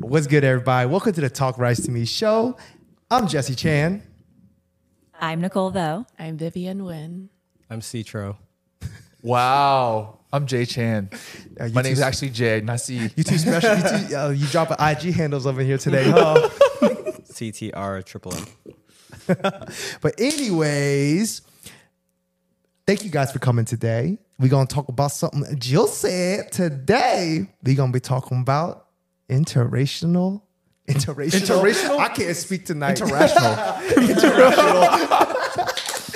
What's good, everybody? Welcome to the Talk Rice to Me show. I'm Jesse Chan. I'm Nicole Vo. I'm Vivian Wynn. I'm Citro. Wow. I'm Jay Chan. Uh, My too- name's actually Jay. Nice to see you. You too special. You, too, uh, you dropping IG handles over here today, huh? CTR triple M. but anyways, thank you guys for coming today. We're gonna talk about something Jill said today. We're gonna be talking about interracial. Interracial. Interracial? I can't speak tonight. International. Interracial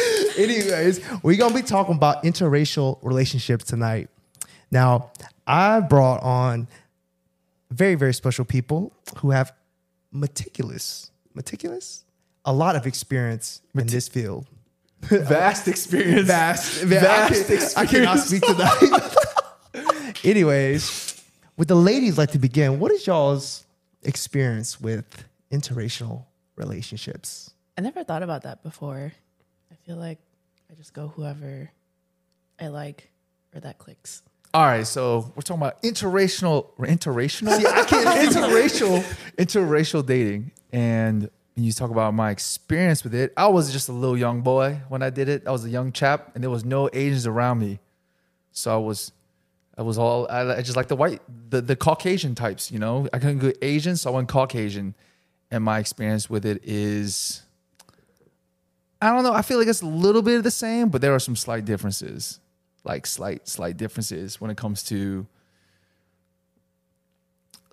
anyways, we're gonna be talking about interracial relationships tonight. Now, I brought on very, very special people who have meticulous, meticulous, a lot of experience in this field. Vast experience. Vast, Vast I, can, I cannot speak tonight. Anyways, with the ladies, like to begin. What is y'all's experience with interracial relationships? I never thought about that before. I feel like I just go whoever I like or that clicks. All right, so we're talking about interracial, interracial, See, I can't interracial. interracial dating, and you talk about my experience with it, I was just a little young boy when I did it. I was a young chap, and there was no Asians around me, so I was, I was all I, I just like the white, the the Caucasian types. You know, I couldn't go Asian, so I went Caucasian, and my experience with it is. I don't know. I feel like it's a little bit of the same, but there are some slight differences, like slight, slight differences when it comes to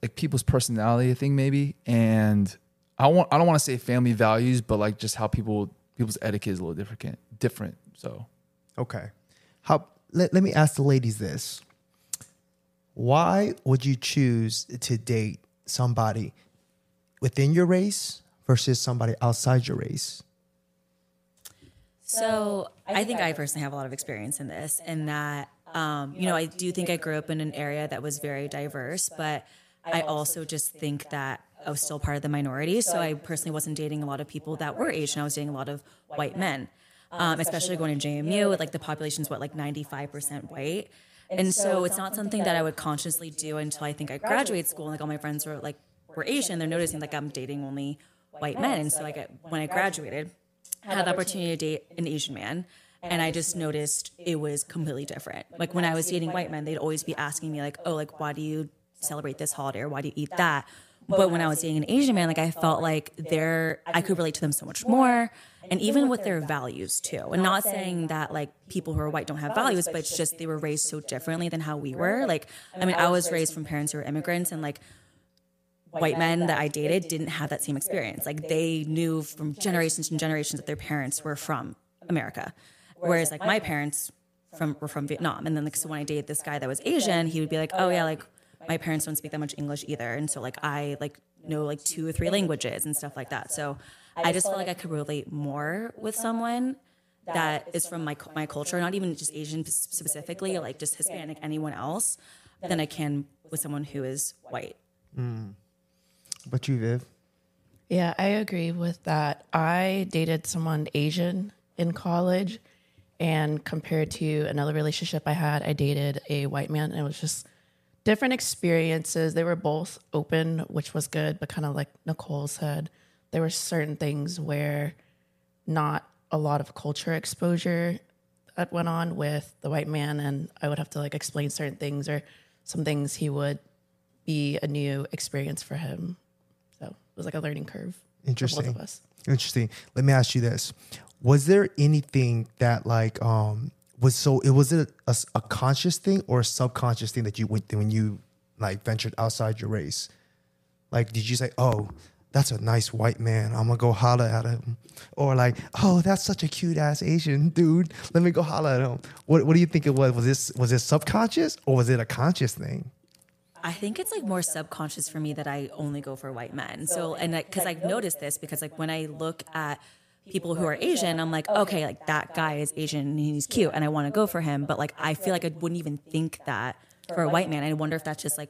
like people's personality, I think maybe, and I want I don't want to say family values, but like just how people people's etiquette is a little different. Different. So Okay. How let, let me ask the ladies this. Why would you choose to date somebody within your race versus somebody outside your race? So I think I personally have a lot of experience in this, and that, um, you know, I do think I grew up in an area that was very diverse, but I also just think that I was still part of the minority. So I personally wasn't dating a lot of people that were Asian. I was dating a lot of white men, um, especially going to JMU. Like the population's what, like 95% white. And so it's not something that I would consciously do until I think I graduate school. And like all my friends were like, were Asian. They're noticing like I'm dating only white men. And so like I- when I graduated, I had the opportunity to date an Asian man. And I just noticed it was completely different. Like when I was dating white men, they'd always be asking me like, "Oh, like why do you celebrate this holiday or why do you eat that?" But when I was dating an Asian man, like I felt like they're I could relate to them so much more, and even with their values too. And not saying that like people who are white don't have values, but it's just they were raised so differently than how we were. Like I mean, I was raised from parents who were immigrants, and like white men that I dated didn't have that same experience. Like they knew from generations and generations that their parents were from America, whereas like my parents from were from Vietnam. And then like so when I dated this guy that was Asian, he would be like, oh, oh yeah, like my parents don't speak that much English either, and so like I like know like two or three languages and stuff like that. So I just feel like I could relate more with someone that is from my my culture, not even just Asian specifically, like just Hispanic, anyone else, than I can with someone who is white. Mm. But you, Viv? Yeah, I agree with that. I dated someone Asian in college, and compared to another relationship I had, I dated a white man, and it was just different experiences. They were both open, which was good, but kind of like Nicole said, there were certain things where not a lot of culture exposure that went on with the white man, and I would have to like explain certain things, or some things he would be a new experience for him. So it was like a learning curve. For Interesting. both of us. Interesting. Let me ask you this: Was there anything that like um was so? It was it a, a conscious thing or a subconscious thing that you went through when you like ventured outside your race? Like, did you say, "Oh, that's a nice white man. I'm gonna go holler at him," or like, "Oh, that's such a cute ass Asian dude. Let me go holler at him." What What do you think it was? Was this was it subconscious or was it a conscious thing? I think it's like more subconscious for me that I only go for white men. So, and because I've noticed this because like when I look at people who are Asian, I'm like, okay, like that guy is Asian and he's cute and I want to go for him. But like, I feel like I wouldn't even think that for a white man. I wonder if that's just like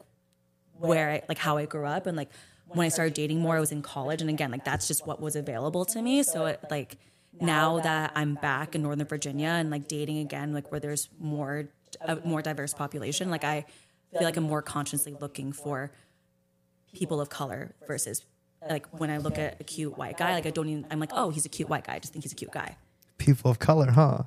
where I, like how I grew up and like when I started dating more, I was in college. And again, like that's just what was available to me. So it like now that I'm back in Northern Virginia and like dating again, like where there's more, a more diverse population, like I feel like I'm more consciously looking for people of color versus like when I look at a cute white guy, like I don't even I'm like, oh, he's a cute white guy. I just think he's a cute guy. People of color, huh?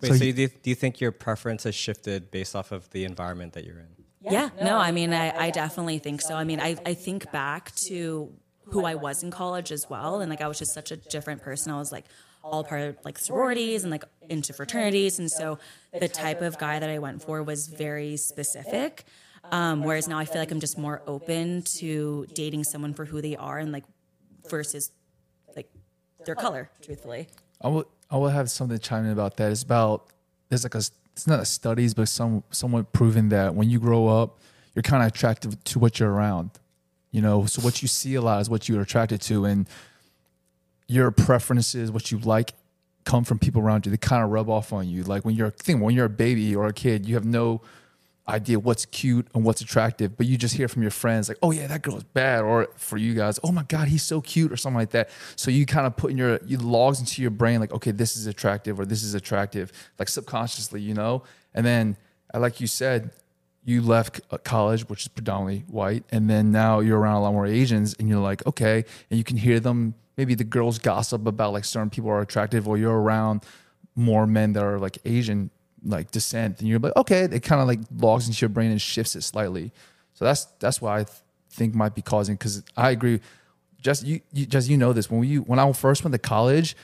Wait, So so, you- you, do, you, do you think your preference has shifted based off of the environment that you're in? Yeah, no, I mean, I, I definitely think so. I mean, I, I think back to who I was in college as well. And like, I was just such a different person. I was like all part of like sororities and like into fraternities. And so the type of guy that I went for was very specific. Um, whereas now I feel like I'm just more open to dating someone for who they are and like versus like their color, truthfully. I will, I will have something to chime in about that. It's about there's like a it's not studies, but some somewhat proven that when you grow up, you're kind of attracted to what you're around. You know, so what you see a lot is what you're attracted to, and your preferences, what you like, come from people around you. They kind of rub off on you. Like when you're think when you're a baby or a kid, you have no idea what's cute and what's attractive, but you just hear from your friends like, "Oh yeah, that girl's bad," or for you guys, "Oh my god, he's so cute," or something like that. So you kind of put in your you logs into your brain like, "Okay, this is attractive," or "This is attractive," like subconsciously, you know. And then, uh, like you said, you left uh, college, which is predominantly white, and then now you're around a lot more Asians, and you're like, okay, and you can hear them. Maybe the girls gossip about like certain people are attractive, or you're around more men that are like Asian like descent, and you're like, okay, it kind of like logs into your brain and shifts it slightly. So that's that's what I th- think might be causing. Because I agree, just you, you just you know this when we when I first went to college,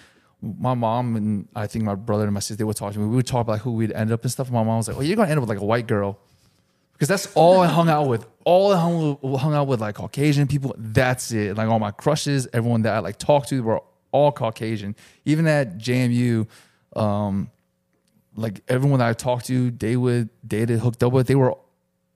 my mom and I think my brother and my sister they would talk to me. We would talk about who we'd end up and stuff. My mom was like, "Oh, you're gonna end up with like a white girl," because that's all I hung out with. All I hung, hung out with like Caucasian people. That's it. Like all my crushes, everyone that I like talked to were all Caucasian. Even at JMU, um, like everyone that I talked to, they would dated, hooked up with, they were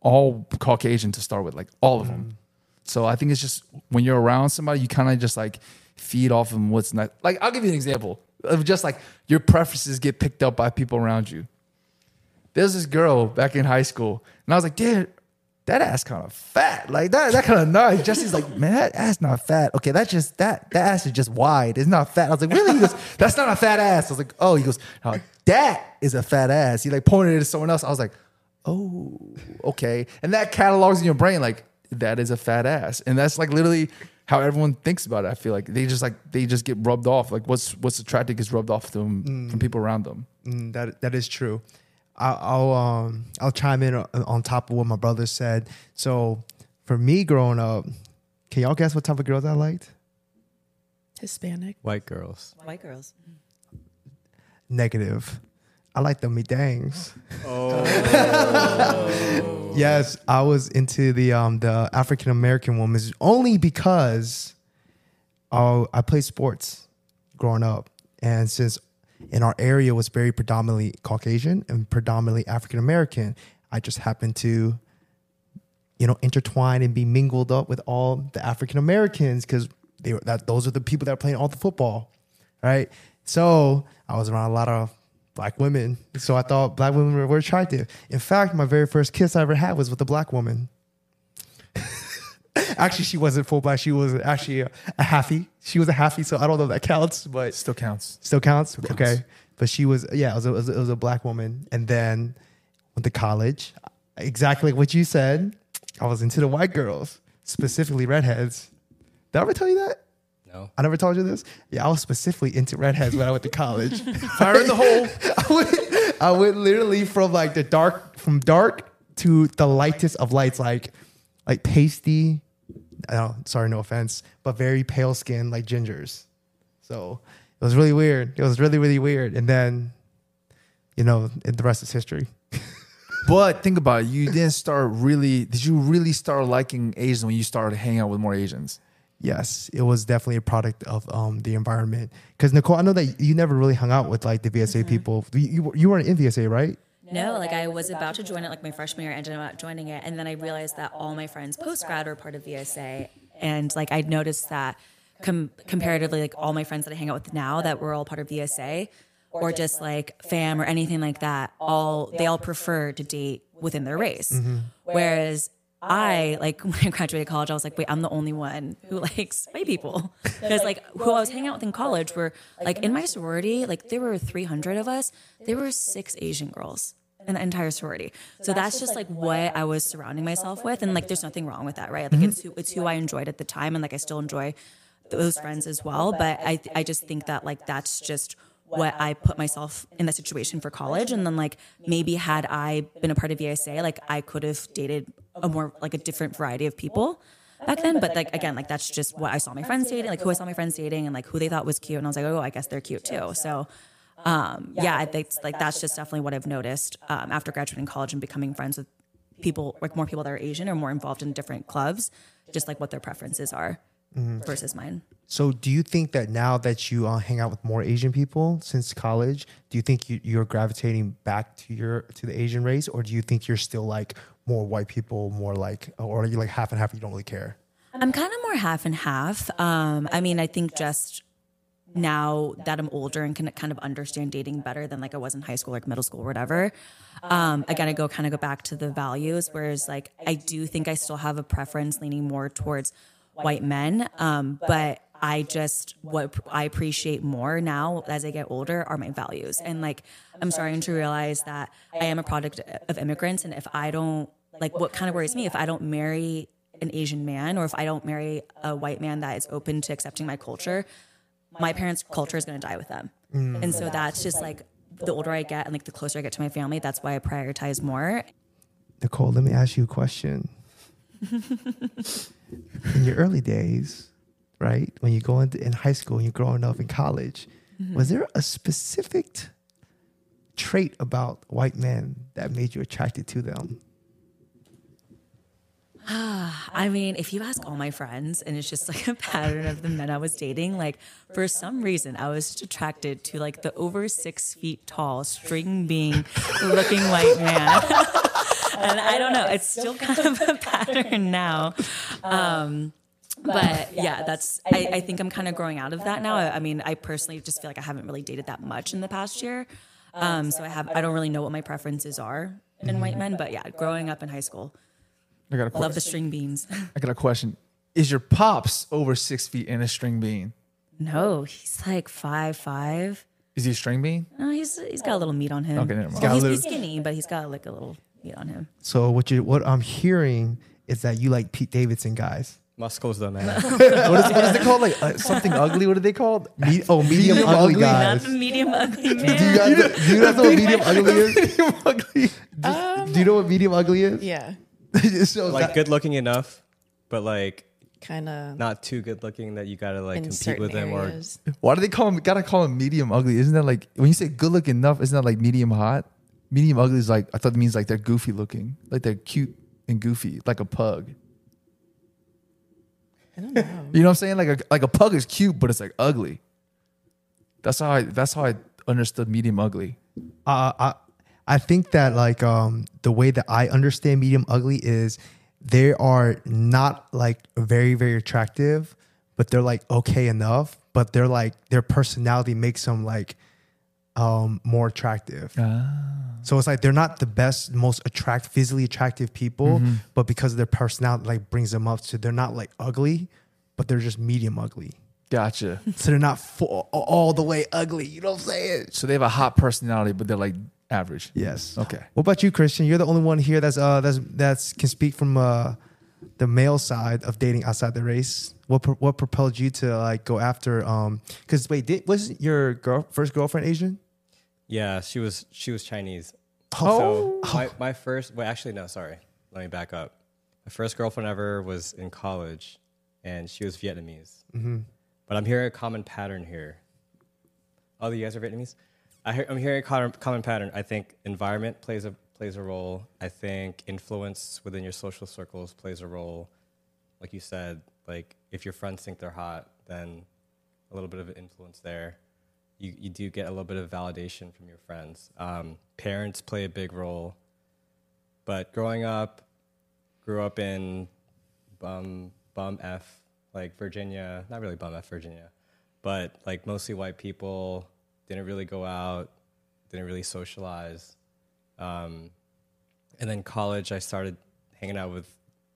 all Caucasian to start with, like all of them. So I think it's just when you're around somebody, you kind of just like feed off of what's not. Like I'll give you an example of just like your preferences get picked up by people around you. There's this girl back in high school, and I was like, dude, that ass kind of fat. Like that, that kind of nice. Jesse's like, man, that ass not fat. Okay, that's just that that ass is just wide. It's not fat. I was like, really? He goes, that's not a fat ass. I was like, oh. He goes, that is a fat ass. He like pointed it at someone else. I was like, oh, okay. And that catalogs in your brain like that is a fat ass, and that's like literally how everyone thinks about it. I feel like they just like they just get rubbed off. Like what's what's attractive gets rubbed off to them from people around them. Mm, that that is true. I'll, I'll um I'll chime in on, on top of what my brother said. So for me growing up, can y'all guess what type of girls I liked? Hispanic. White girls. White girls. Negative. I like the me dangs. Oh. yes, I was into the um the African American women only because uh, I played sports growing up, and since in our area was very predominantly Caucasian and predominantly African American, I just happened to you know intertwine and be mingled up with all the African Americans because they were that those are the people that are playing all the football, right? So I was around a lot of black women, so I thought black women were, were attractive. In fact, my very first kiss I ever had was with a black woman. actually, she wasn't full black; she was actually a, a halfie. She was a halfie, so I don't know if that counts, but Still counts. Still counts? counts. Okay. But she was, yeah, it was, a, it, was a, it was a black woman. And then went to college. Exactly like what you said. I was into the white girls, specifically redheads. Did I ever tell you that? No. I never told you this. Yeah, I was specifically into redheads when I went to college. Fire in the hole. I went, I went literally from like the dark, from dark to the lightest of lights, like, like pasty. Oh, sorry, no offense, but very pale skin, like gingers. So it was really weird. It was really, really weird. And then, you know, the rest is history. But think about it. You didn't start really. Did you really start liking Asians when you started hanging out with more Asians? Yes, it was definitely a product of um, the environment. Because Nicole, I know that you never really hung out with like the VSA people. You, you, you weren't in VSA, right? No, like I was about to join it like my freshman year, ended up joining it, and then I realized that all my friends post grad were part of VSA, and like I'd noticed that com- comparatively, like all my friends that I hang out with now that were all part of VSA, or just like fam or anything like that, all they all prefer to date within their race, whereas. I like when I graduated college, I was like, wait, I'm the only one who likes white people because like who I was hanging out with in college were like in my sorority, like there were 300 of us. There were six Asian girls, an entire sorority. So that's just like what I was surrounding myself with, and like there's nothing wrong with that, right? Like it's who, it's who I enjoyed at the time, and like I still enjoy those friends as well. But I I just think that like that's just what I put myself in that situation for college, and then like maybe had I been a part of VSA, like I could have dated a more like a different variety of people back then. But like again, like that's just what I saw my friends dating, like who I saw my friends dating, and like who they thought was cute, and I was like, oh, I guess they're cute too. So um, yeah, I think like that's just definitely what I've noticed um, after graduating college and becoming friends with people, like more people that are Asian or more involved in different clubs, just like what their preferences are versus mine. So, do you think that now that you uh, hang out with more Asian people since college, do you think you, you're gravitating back to your to the Asian race, or do you think you're still like more white people, more like, or are you like half and half? You don't really care. I'm kind of more half and half. Um, I mean, I think just now that I'm older and can kind of understand dating better than like I was in high school, like middle school, or whatever. Um, again, I go kind of go back to the values, whereas like I do think I still have a preference leaning more towards white men. Um, but I just what I appreciate more now as I get older are my values, and like I'm starting to realize that I am a product of immigrants, and if I don't like, what kind of worries me if I don't marry an Asian man or if I don't marry a white man that is open to accepting my culture, my parents' culture is going to die with them. And so that's just like the older I get and like the closer I get to my family, that's why I prioritize more. Nicole, let me ask you a question. in your early days, right, when you go into in high school and you're growing up in college, mm-hmm. was there a specific trait about white men that made you attracted to them? I mean, if you ask all my friends, and it's just like a pattern of the men I was dating, like for some reason, I was just attracted to like the over six feet tall, string being looking white man. and I don't know, it's still kind of a pattern now. Um, but yeah, that's, I, I think I'm kind of growing out of that now. I, I mean, I personally just feel like I haven't really dated that much in the past year. Um, so I have, I don't really know what my preferences are in white men, but yeah, growing up in high school, I got a love the string beans. I got a question. Is your pops over six feet and a string bean? No, he's like five five. Is he a string bean? No, he's he's got a little meat on him. Okay, never mind. got a He's, little- he's skinny, but he's got like a little meat on him. So what you what I'm hearing is that you like Pete Davidson guys. Muscles though, man. What is, what is it called? Like uh, something ugly? What are they called? Me- oh, medium, Medium ugly, ugly? guys. Not the medium ugly man. Do you guys, do you guys know what medium ugly is? Medium ugly. Do you know what medium ugly is? Yeah, so like that- good looking enough, but like kind of not too good looking that you gotta like compete with them or. Why do they call him? Gotta call him medium ugly. Isn't that like when you say good looking enough? Isn't that like medium hot? Medium ugly is like I thought it means like they're goofy looking, like they're cute and goofy, like a pug. I don't know. You know what I'm saying? Like a like a pug is cute, but it's like ugly. That's how I that's how I understood medium ugly. uh, I I think that like um the way that I understand medium ugly is they are not like very very attractive, but they're like okay enough, but they're like their personality makes them like um more attractive. So it's like they're not the best, most attract physically attractive people, but because of their personality like brings them up to they're not like ugly, but they're just medium ugly. Gotcha. So they're not full, all the way ugly. You know what I'm saying? so they have a hot personality, but they're like average. Yes. Okay. What about you, Christian? You're the only one here that's uh that's that's can speak from uh the male side of dating outside the race. What what propelled you to like go after um? Because wait, did was your girl first girlfriend Asian? yeah, she was she was Chinese. Oh. So my, my first wait actually no sorry let me back up. My first girlfriend ever was in college, and she was Vietnamese. Mm-hmm. But I'm hearing a common pattern here. Oh, you guys are Vietnamese. I hear, I'm hearing a common, common pattern. I think environment plays a plays a role. I think influence within your social circles plays a role. Like you said, like if your friends think they're hot, then a little bit of influence there. You you do get a little bit of validation from your friends. Um, parents play a big role. But growing up, grew up in bum bum F like Virginia, not really bum F Virginia, but like mostly white people didn't really go out, didn't really socialize. Um, and then college, I started hanging out with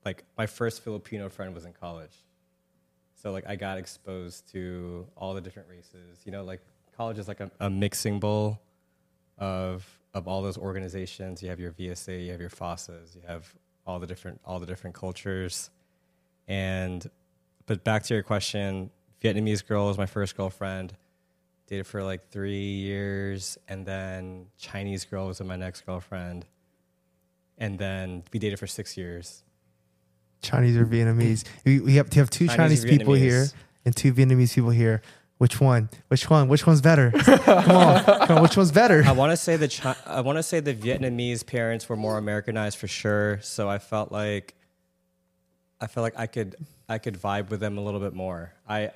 like my first Filipino friend was in college. So like I got exposed to all the different races. You know, like college is like a, a mixing bowl of of all those organizations. You have your VSA, you have your FASAs, you have all the different all the different cultures. And but back to your question, Vietnamese girl was my first girlfriend. Dated for like three years, and then Chinese girl was my next girlfriend, and then we dated for six years. Chinese or Vietnamese? We, we have to have two Chinese, Chinese people here and two Vietnamese people here. Which one? Which one? Which one's better? come on, come on. Which one's better? I want to say the Chi- I want to say the Vietnamese parents were more Americanized for sure. So I felt like I felt like I could I could vibe with them a little bit more. I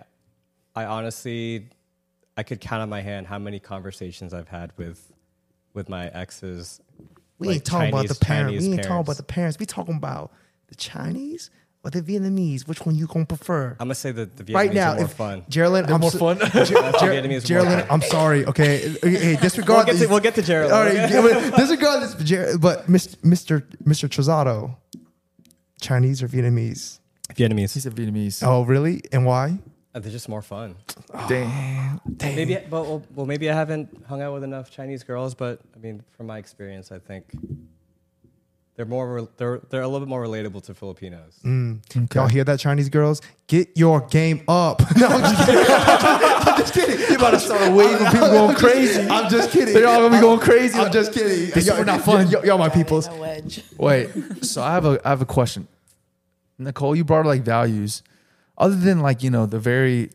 I honestly I could count on my hand how many conversations I've had with with my exes. We like ain't talking about the parents. Chinese We ain't talking about the parents. We talking about the Chinese or the Vietnamese. Which one you gonna prefer? I'm gonna say that the Vietnamese right now, are more if fun. Geraldine, They're I'm more so- fun. Ger- Vietnamese are more Geraldine, I'm sorry. Okay, hey, disregard. We'll get to- these- we'll get to Geraldine, All right, okay? yeah, but disregard this, Ger- but Mr. Mr. Mr. Trozado, Chinese or Vietnamese? Vietnamese. He's a Vietnamese. Oh, really? And why? Uh, They're just more fun. Damn. Maybe, but well, well, maybe I haven't hung out with enough Chinese girls, but I mean, from my experience, I think they're more they're they're a little bit more relatable to Filipinos. Mm. Y'all hear that, Chinese girls? Get your game up. No, I'm just kidding. I'm just kidding. You about to start a wave of people going crazy. I'm just kidding. They're all gonna be going crazy. I'm just kidding. This is Y'all- not fun. Y'all, y'all my peoples. Wait, so I have a I have a question. Nicole, you brought like values. Other than like, you know, the very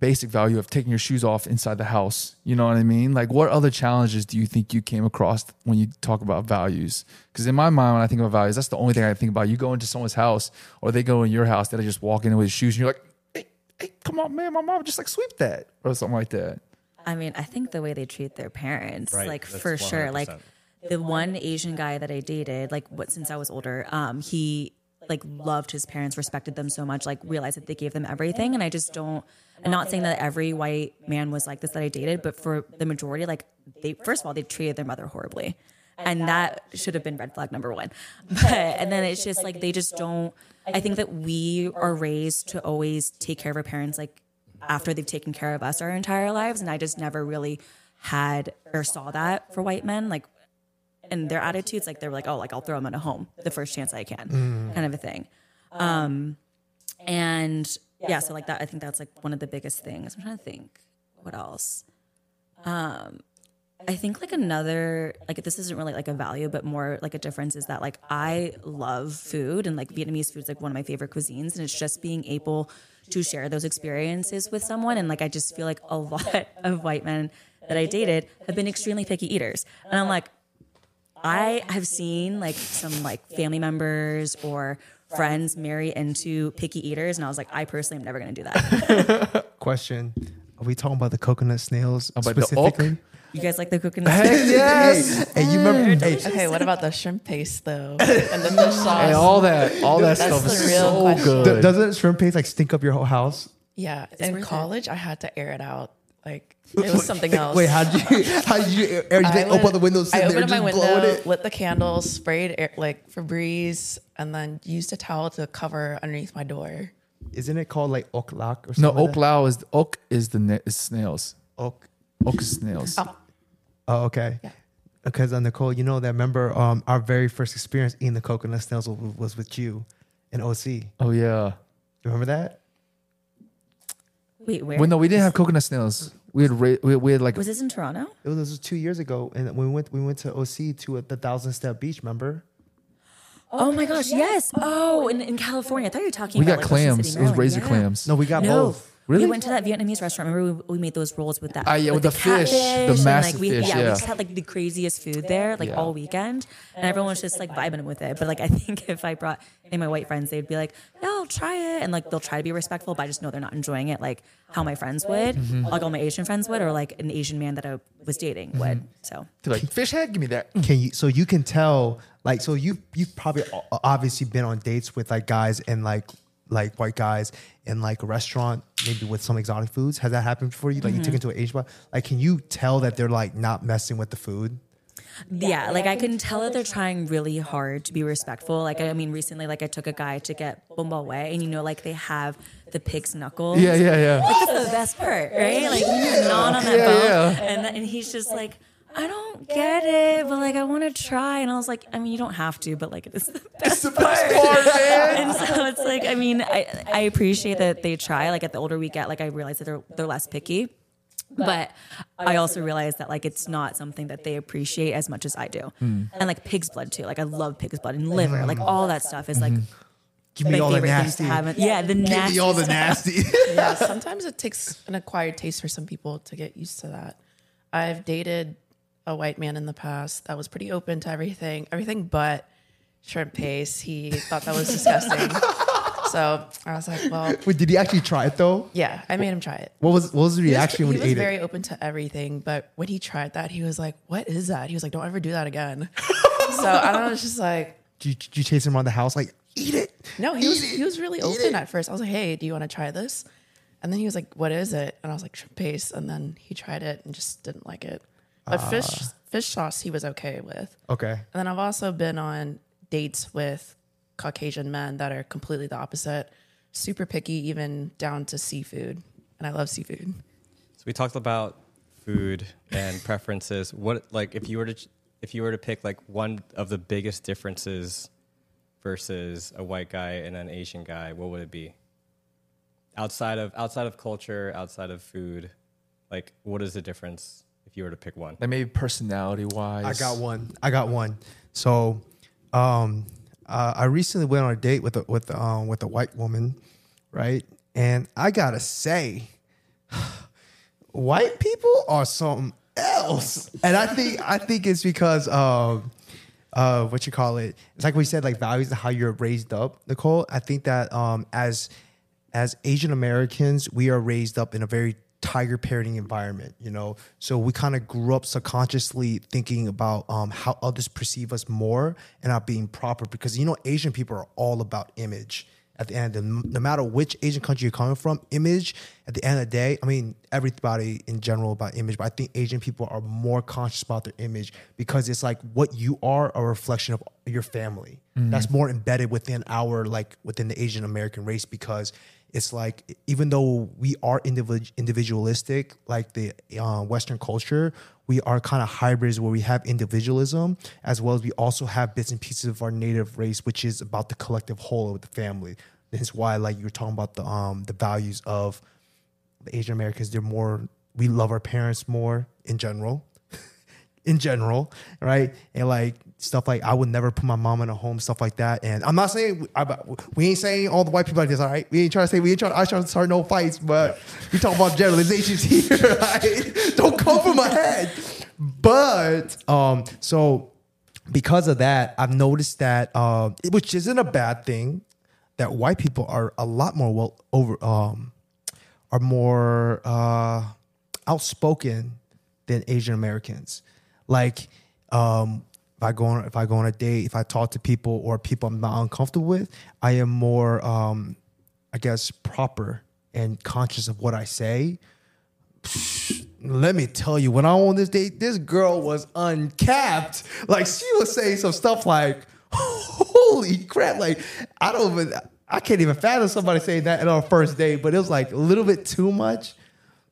basic value of taking your shoes off inside the house, you know what I mean? Like what other challenges do you think you came across when you talk about values? Because in my mind, when I think about values, that's the only thing I think about. You go into someone's house or they go in your house, they just walk in with shoes and you're like, hey, hey, come on, man, my mom just like sweep that or something like that. I mean, I think the way they treat their parents, Right, like that's for sure. Like the one Asian guy that I dated, like what since I was older, um, he like loved his parents, respected them so much, like realized that they gave them everything. And I just don't. I'm not saying that every white man was like this that I dated, but for the majority, like they first of all they treated their mother horribly. And that should have been red flag number one. But and then it's just like they just don't I think that we are raised to always take care of our parents like after they've taken care of us our entire lives. And I just never really had or saw that for white men. Like and their attitudes, like they're like, oh, like I'll throw them in a home the first chance I can, kind of a thing. Um, and yeah, so like that, I think that's like one of the biggest things. I'm trying to think what else. Um, I think like another like this isn't really like a value, but more like a difference is that like I love food and like Vietnamese food is like one of my favorite cuisines, and it's just being able to share those experiences with someone. And like I just feel like a lot of white men that I dated have been extremely picky eaters, and I'm like, I have seen like some like family members or friends marry into picky eaters, and I was like, I personally am never going to do that. Question: Are we talking about the coconut snails About the specifically? You guys like the coconut snails? yes. Hey, hey, you remember? Hey, Okay, what about the shrimp paste though? And the fish sauce. And all that, all that That's stuff the is real so question. good. d- doesn't shrimp paste like stink up your whole house? yeah, in worth it. college I had to air it out. Like it was something else. Wait, how did you? How did you? Are you I open went- the windows? sit I there, opened just my blowing window, it? lit the candles, sprayed air, like Febreze, and then used a towel to cover underneath my door. Isn't it called like oak lock or something? No, something? oak lao is oak is the na- is snails. Oak. Oak snails. Oh. Oh, okay. Yeah. Because uh, Nicole, you know that. Remember, um, our very first experience eating the coconut snails was, was with you in OC. Oh yeah. Remember that? Wait, where? Well, no, we didn't have coconut snails. We had ra- we, we had like was this in Toronto? It was, this was two years ago, and we went, we went to OC to uh the Thousand Step Beach. Remember? Oh my gosh, yes. Oh, in, in California. I thought you were talking we about got like, Ocean clams. City, it was Maryland. razor Yeah. clams. No, we got No, both. Really? We went to that Vietnamese restaurant. Remember, we, we made those rolls with that. Ah, yeah, with the fish, the and, massive like, we, fish, Yeah, we yeah. just had like the craziest food there, like Yeah. all weekend, and everyone was just like vibing with it. But like, I think if I brought any of my white friends, they'd be like, "Yeah, I'll try it," and like they'll try to be respectful, but I just know they're not enjoying it like how my friends would, Mm-hmm. like all my Asian friends would, or like an Asian man that I was dating would. Mm-hmm. So They're like fish head. Give me that. Can you? So you can tell, like, so you you've probably obviously been on dates with like guys and like like white guys in like a restaurant, maybe with some exotic foods. Has that happened before you? Like you took into an Asian spot. Like, can you tell that they're like not messing with the food? Yeah, like I can tell that they're trying really hard to be respectful. Like I mean, recently, like I took a guy to get bun bo hue, and you know, like they have the pig's knuckles. Yeah, yeah, yeah. Like, That's the best part, right? Like you're gnawing on that Yeah, bone, yeah. and and he's just like. I don't get it, but like I want to try. And I was like, I mean, you don't have to, but like it's the best part. and so it's like, I mean, I I appreciate that they try. Like at the older we get, like I realize that they're they're less picky. But I also realize that like it's not something that they appreciate as much as I do. Hmm. And like pig's blood too. Like I love pig's blood and liver. Like all that stuff is like Give me my all the favorite things to nasty. have. Yeah, the Give nasty. me all the nasty. yeah, sometimes it takes an acquired taste for some people to get used to that. I've dated a white man in the past that was pretty open to everything, everything but shrimp paste. He thought that was disgusting. so I was like, well, Wait, did he actually try it though? yeah, I made him try it. What was what was the He was- reaction when he ate it? he, was very open to everything, but when he tried that, he was like, "What is that?" He was like, "Don't ever do that again." so I don't know. It's just like, Did you, did you chase him around the house like eat it? no, he was it. he was really open it. at first. I was like, "Hey, do you want to try this?" And then he was like, "What is it?" And I was like, "Shrimp paste." And then he tried it and just didn't like it. But fish Ah. fish sauce he was okay with. Okay. And then I've also been on dates with Caucasian men that are completely the opposite, super picky, even down to seafood. And I love seafood. So we talked about food and preferences. What like if you were to if you were to pick like one of the biggest differences versus a white guy and an Asian guy, what would it be? Outside of outside of culture, outside of food, like what is the difference if you were to pick one? Like maybe personality wise. I got one. I got one. So, um, uh, I recently went on a date with a with um with a white woman, right? And I gotta say, white people are something else. And I think I think it's because um uh what you call it. It's like we said, like values of how you're raised up, Nicole. I think that um as as Asian Americans, we are raised up in a very tiger parenting environment, you know. So we kind of grew up subconsciously thinking about um, how others perceive us more and not being proper because you know Asian people are all about image. At the end, of the, no matter which Asian country you're coming from, image. At the end of the day, I mean everybody in general about image, but I think Asian people are more conscious about their image because it's like what you are a reflection of your family. That's more embedded within our like within the Asian American race because it's like even though we are individ- individualistic like the uh, western culture we are kind of hybrids where we have individualism as well as we also have bits and pieces of our native race which is about the collective whole of the family. That's why like you were talking about the um the values of the asian americans. They're more we love our parents more in general in general, right? And like stuff like I would never put my mom in a home, stuff like that. And I'm not saying I, we ain't saying all the white people like this, all right? We ain't trying to say we ain't trying. I trying to start no fights, but we talking about generalizations here. Right? Don't come from my head. But um, so because of that, I've noticed that, uh, which isn't a bad thing, that white people are a lot more well over um, are more uh, outspoken than Asian Americans. Like, um, if I go on if I go on a date, if I talk to people or people I'm not uncomfortable with, I am more, um, I guess, proper and conscious of what I say. Let me tell you, when I on this date, this girl was uncapped. Like she was saying some stuff like, "Holy crap!" Like I don't even, I can't even fathom somebody saying that on our first date. But it was like a little bit too much.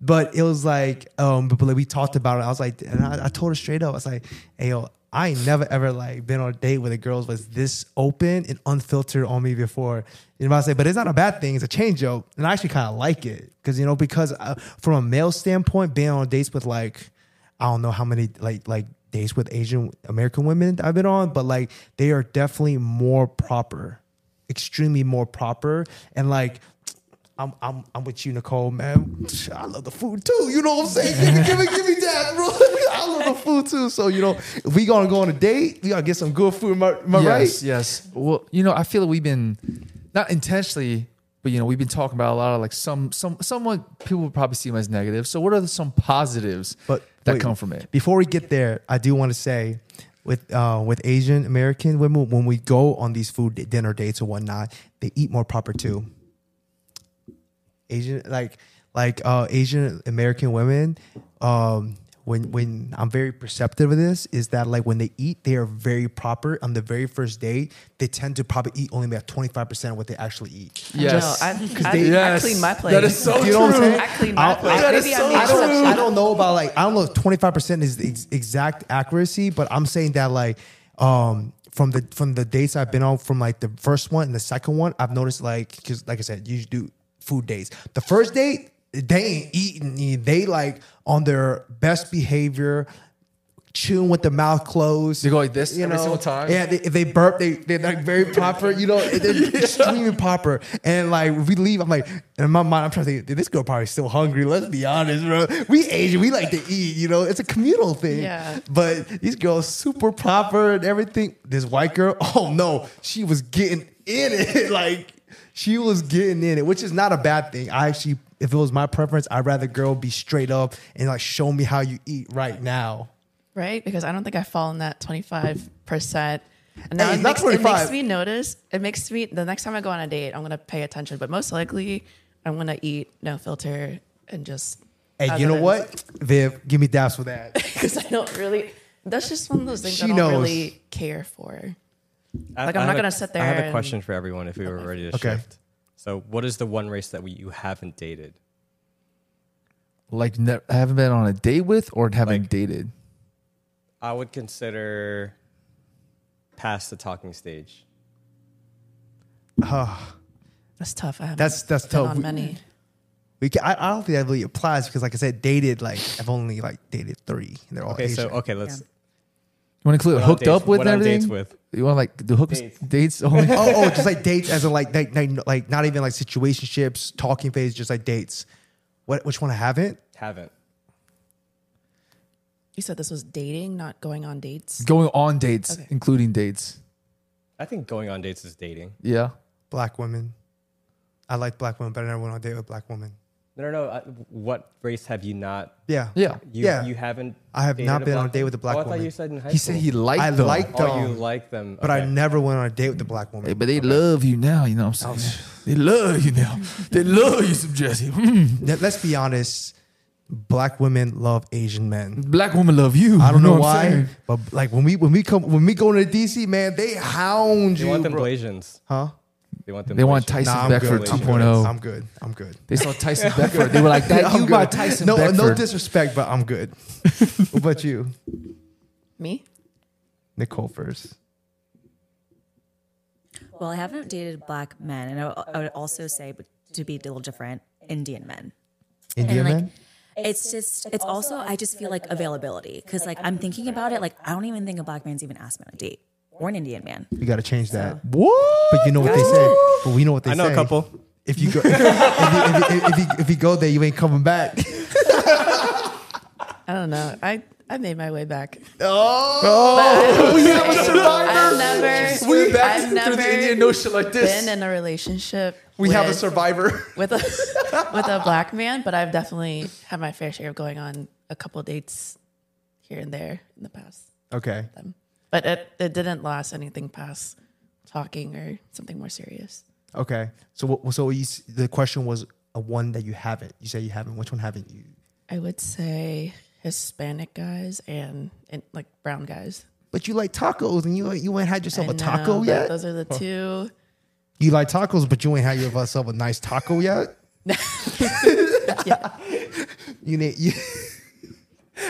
But it was like, um, but, but like we talked about it. I was like, and I, I told her straight up, I was like, hey yo, I ain't never ever like been on a date where the girls was this open and unfiltered on me before. You know what I say? But it's not a bad thing. It's a change up, and I actually kind of like it because you know because uh, from a male standpoint, being on dates with like I don't know how many like like dates with Asian American women I've been on, but like they are definitely more proper, extremely more proper, and like I'm I'm I'm with you, Nicole, man. I love the food too. You know what I'm saying? Give me, give me, give me that, bro. I love the food too. So you know, if we gonna go on a date, we gotta get some good food. Am I, am I yes, right? yes. Well, you know, I feel like we've been not intentionally, but you know, we've been talking about a lot of like some some somewhat people would probably see them as negative. So what are the, some positives But that wait, come from it? Before we get there, I do want to say with uh, with Asian American women, when we go on these food dinner dates or whatnot, they eat more proper too. Asian like like uh, Asian American women, um, when when I'm very perceptive of this is that like when they eat, they are very proper. On the very first day, they tend to probably eat only about 25% of what they actually eat. Yes. No, I, I, they- I clean my plate. That is so You know what I'm true. saying? I clean my I'll- plate. I- Maybe so I made don't. I don't know about like I don't know if 25% is the ex- exact accuracy, but I'm saying that like um from the from the dates I've been on from like the first one and the second one, I've noticed like because like I said, you do food days. The first date, they ain't eating. They like on their best behavior, chewing with the mouth closed. They go like this every single time? Yeah, they, if they burp, they they're like very proper. You know, they're extremely proper. And like we leave, I'm like, in my mind, I'm trying to think, this girl probably still hungry. Let's be honest, bro. We Asian, we like to eat. You know, it's a communal thing. Yeah. But these girls super proper and everything. This white girl, oh no, she was getting in it. like she was getting in it, which is not a bad thing. I actually, if it was my preference, I'd rather girl be straight up and like show me how you eat right now. right? Because I don't think I fall in that 25%. And now Hey, it, not makes, it makes me notice. It makes me, the next time I go on a date, I'm going to pay attention. But most likely, I'm going to eat no filter and just. Hey, you know what, Viv? Give me daps for that. Because I don't really, that's just one of those things She I don't knows. really care for. I- Like, I I'm not a- gonna sit there. I have a and- question for everyone if we were ready to Okay. shift. So, what is the one race that we, you haven't dated? Like ne- haven't been on a date with or haven't Like- dated. I would consider past the talking stage. That's tough. I haven't That's that's been tough. on We- many. We can, I, I don't think that really applies because, like I said, dated like I've only like dated three. And they're all Okay, Asian. so okay, let's Yeah. You want to include hooked dates- up with what and on dates everything? with. You want like the hooks Dates. dates only? Oh, oh, oh, just like dates, as in like, like, like, like not even like situationships, talking phase, just like dates. What? Which one I haven't? Haven't. You said this was dating, not going on dates. Going on dates, Okay. including dates. I think going on dates is dating. Yeah. Black women. I like black women, but I never went on a date with a black woman. No, no, no. I, what race have you not? Yeah, Yeah. You, Yeah. you haven't. I have dated not been on a date with a black oh, I thought woman. you said in high He school. said he liked I them. like Oh, them, you like them, but I Okay. never went on a date with a black woman. Hey, but they love you now. You know what I'm saying? They love you now. they love you, some Jesse. Mm. Let- Let's be honest. Black women love Asian men. Black women love you. I don't You know, what I'm why, saying? but like when we when we come when we go into DC, man, they hound They you. want them bro. Blasians. Huh? They want them. They want Tyson Nah, Beckford 2.0. I'm good. I'm good. They saw Tyson Beckford. They were like, "That I'm you my good. Tyson no, uh, Beckford." no disrespect, but I'm good. what about you, Me? Nicole? First, Well, I haven't dated black men, and I, I would also say, but to be a little different, Indian men. Indian like, man. It's just, it's also, I just feel like availability because, like, I'm thinking about it. Like, I don't even think a black man's even asked me on a date or an Indian man. You got to change that. what? But you know what they say. But we know what they I say. know a couple. If you go, if, you, if, you, if, you, if you go there, you ain't coming back. I don't know. I, I made my way back. Oh, we have a survivor. I've never, Swing back I've through never the Indian Ocean like this. been in a relationship. We with, have a survivor. with a with a black man, but I've definitely had my fair share of going on a couple dates here and there in the past. Okay. But it, it didn't last anything past talking or something more serious. Okay. So, what- so you, the question was a one that you haven't. You say you haven't. Which one haven't you? I would say Hispanic guys and, and like brown guys. But you like tacos, and you you ain't had yourself I a taco know, but yet. Those are the two. You like tacos, but you ain't had yourself a nice taco yet. You need you.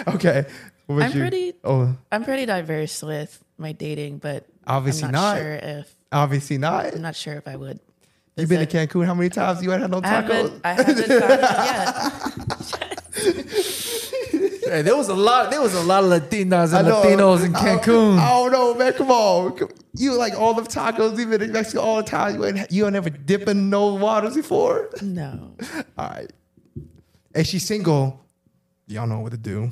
okay. What about I'm you? pretty- Oh, I'm pretty diverse with my dating, but Obviously I'm not, not. sure if obviously not. I'm not sure if I would. You've been to Cancun how many times? You ain't had no I tacos. haven't, I haven't found it yet. Hey, there was a lot. There was a lot of Latinas and. Latinos in Cancun. I, don't know, man. Come on. You like all the tacos, even in Mexico all the time. You ain't you ain't never dipped in no waters before. No. All right. And she's single. Y'all know what to do.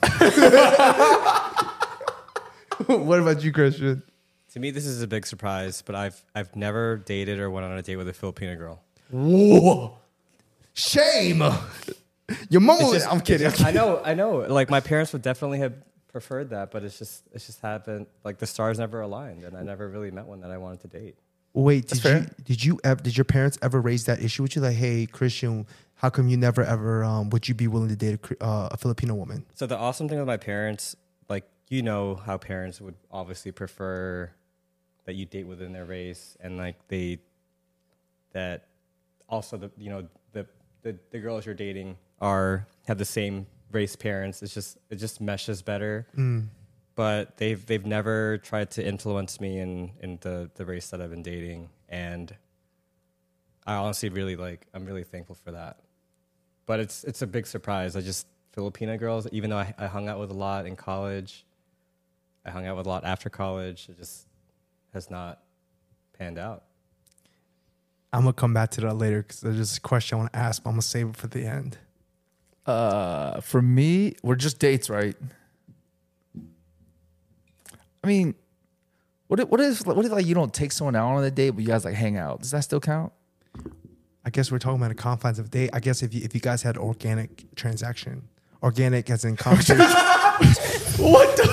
what about you, Christian? To me, this is a big surprise, but I've I've never dated or went on a date with a Filipino girl. Whoa. Shame. Your mom was, just- I'm kidding. just- I know, I know. Like my parents would definitely have preferred that, but it's just it's just happened. Like the stars never aligned, and I never really met one that I wanted to date. Wait, did fair. you did you ever did your parents ever raise that issue with you? Like, hey, Christian, How come you never ever um, would you be willing to date a, uh, a Filipino woman? So the awesome thing with my parents, like you know how parents would obviously prefer that you date within their race, and like they that also the you know the the, the girls you're dating are have the same race parents. It's just it just meshes better. But they've they've never tried to influence me in in the the race that I've been dating, and I honestly really like I'm really thankful for that but it's it's a big surprise. I just Filipina girls, even though I, I hung out with a lot in college, I hung out with a lot after college. It just has not panned out. I'm gonna come back to that later because there's a question I want to ask, but I'm gonna save it for the end. Uh, for me, we're just dates, right? I mean, what if, what if what if like you don't take someone out on a date, but you guys like hang out? Does that still count? I guess we're talking about the confines of date. I guess if you if you guys had organic transaction, organic as in conversation. What? The?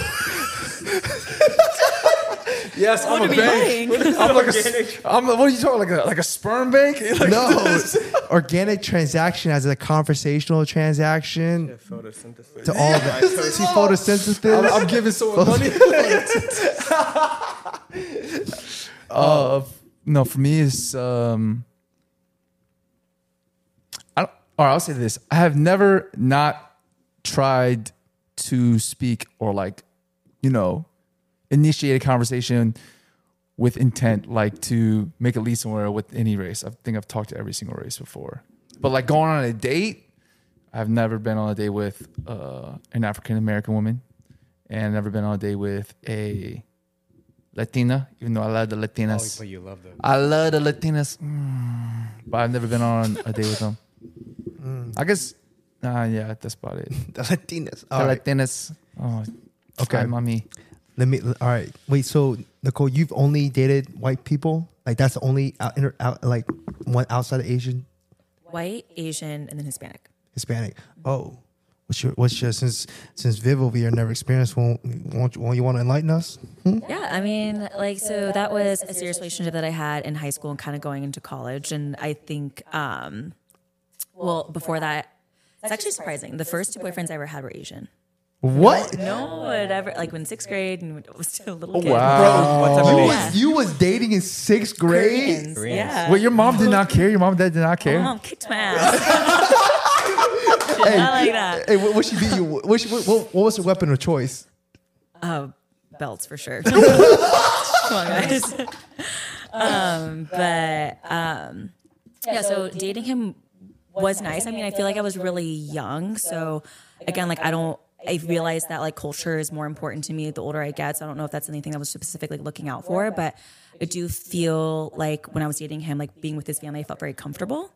yes, I'm a bank. I'm like a. I'm. What are you talking like a like a sperm bank? Like, no, organic transaction as a conversational transaction Photosynthesis. to all that. See photosynthesis. I'm, I'm giving someone money. uh, no, for me, it's um. Don't, or I'll say this: I have never not tried to speak or like, you know, initiate a conversation with intent, like to make a lead somewhere with any race. I think I've talked to every single race before, but like going on a date, I've never been on a date with uh, an African American woman, and never been on a date with a Latina, even though I love the Oh, Latinas. but you love them. I love the Latinas, mm, but I've never been on a date with them. I guess, uh, yeah, that's about it. the Latinas. The All right. Latinas, oh, Okay. okay, mommy. Let me. All right. Wait. So Nicole, you've only dated white people. Like that's the only out, inter, out like one outside of Asian, White, Asian, and then Hispanic. Hispanic. Oh, what's your what's your since since Viv over here never experienced? Won't won't, won't you want to enlighten us? Yeah, I mean, like, so that was a serious relationship that I had in high school and kind of going into college. And I think, um, well, before that, it's actually surprising. The first two boyfriends I ever had were Asian. What? No one ever, like, when sixth grade and it was still a little kid. Wow. What type of You was you was dating in sixth grade. Koreans, Koreans. Yeah. Wait, your mom did not care. Your mom and dad did not My care. mom kicked my ass. Did not like that. Hey, what, what she beat you? What, she, what, what was her weapon of choice? Uh, belts for sure. Come on, guys. um, but um, yeah, so dating him was nice. I mean, I feel like I was really young, so again, like I don't. I realized that like culture is more important to me the older I get. So I don't know if that's anything I was specifically looking out for, but I do feel like when I was dating him, like being with his family, I felt very comfortable.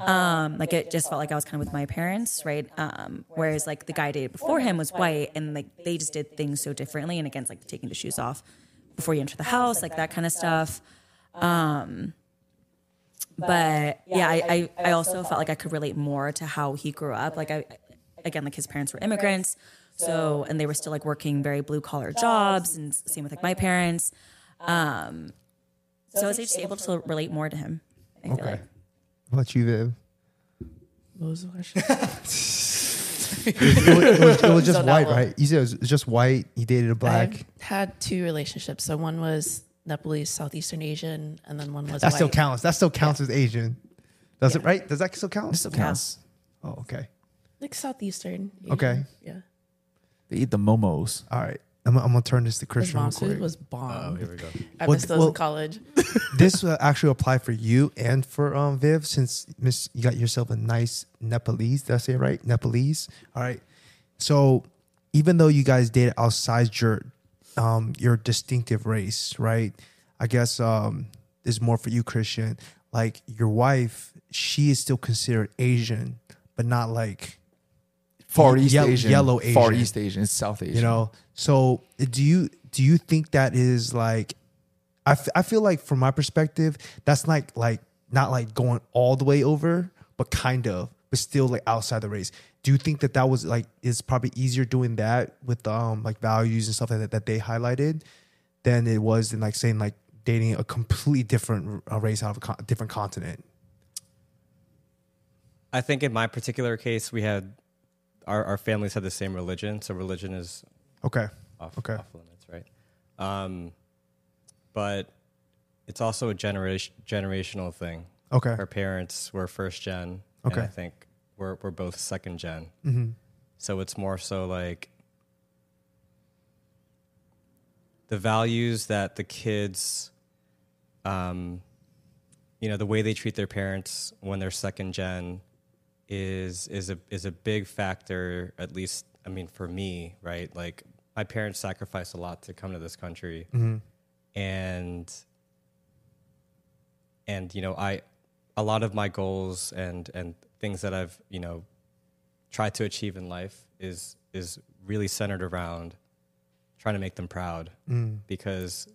Um, like it just felt like I was kind of with my parents, right? Um, whereas like the guy I dated before him was white, and like they just did things so differently. And again, it's like taking the shoes off before you enter the house, like that kind of stuff. Um, but yeah, I, I I also felt like I could relate more to how he grew up. Like I, again, like his parents were immigrants, so and they were still like working very blue collar jobs, and same with like my parents. Um, so I was just able to relate more to him. I feel Okay. like. What about you, Viv? What was the question? It was, it was, it was just So white, one. right? You said it was just white. You dated a black. I've had two relationships. So one was Nepalese, Southeastern Asian, and then one was that white. still counts. That still counts as Asian. Does it right? Does that still count? It still counts. Oh, okay. Like Southeastern. Asian. Okay. Yeah. They eat the momos. All right. I'm, I'm gonna turn this to His Christian real mom's food was bomb. Oh, here we go. I Well, missed those well- in college. this will actually apply for you and for um, Viv, since Miss you got yourself a nice Nepalese. Did I say it right? Nepalese. All right. So even though you guys dated outside your um, your distinctive race, right? I guess um, this is more for you, Christian. Like your wife, she is still considered Asian, but not like Far East Yel- Asian. yellow Asian, Far East Asian. It's South Asian. you know so do you do you think that is like I, f- I feel like from my perspective that's like like not like going all the way over but kind of but still like outside the race do you think that that was like is probably easier doing that with um like values and stuff like that that they highlighted than it was in like saying like dating a completely different race out of a con- different continent I think in my particular case, we had our, our families had the same religion, so religion is Okay. off, Okay. off limits, right? Um, but it's also a generation generational thing. Okay. Our parents were first gen, Okay. and I think we're we're both second gen. hmm So it's more so like the values that the kids, um, you know, the way they treat their parents when they're second gen is is a is a big factor. At least, I mean, for me, right? Like my parents sacrificed a lot to come to this country, and and you know, I a lot of my goals and and things that I've you know tried to achieve in life is is really centered around trying to make them proud mm. because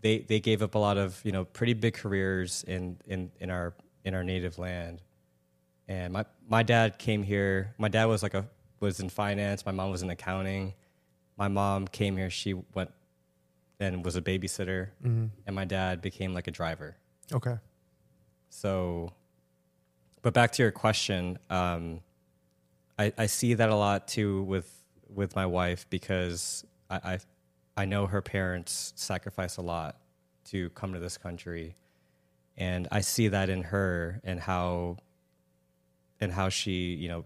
they they gave up a lot of you know pretty big careers in in in our in our native land. And my my dad came here. My dad was like a was in finance. My mom was in accounting. My mom came here. She went and was a babysitter. Mm-hmm. And my dad became like a driver. Okay. so, but back to your question, um, I, I see that a lot too with with my wife because I, I I know her parents sacrifice a lot to come to this country, and I see that in her and how and how she you know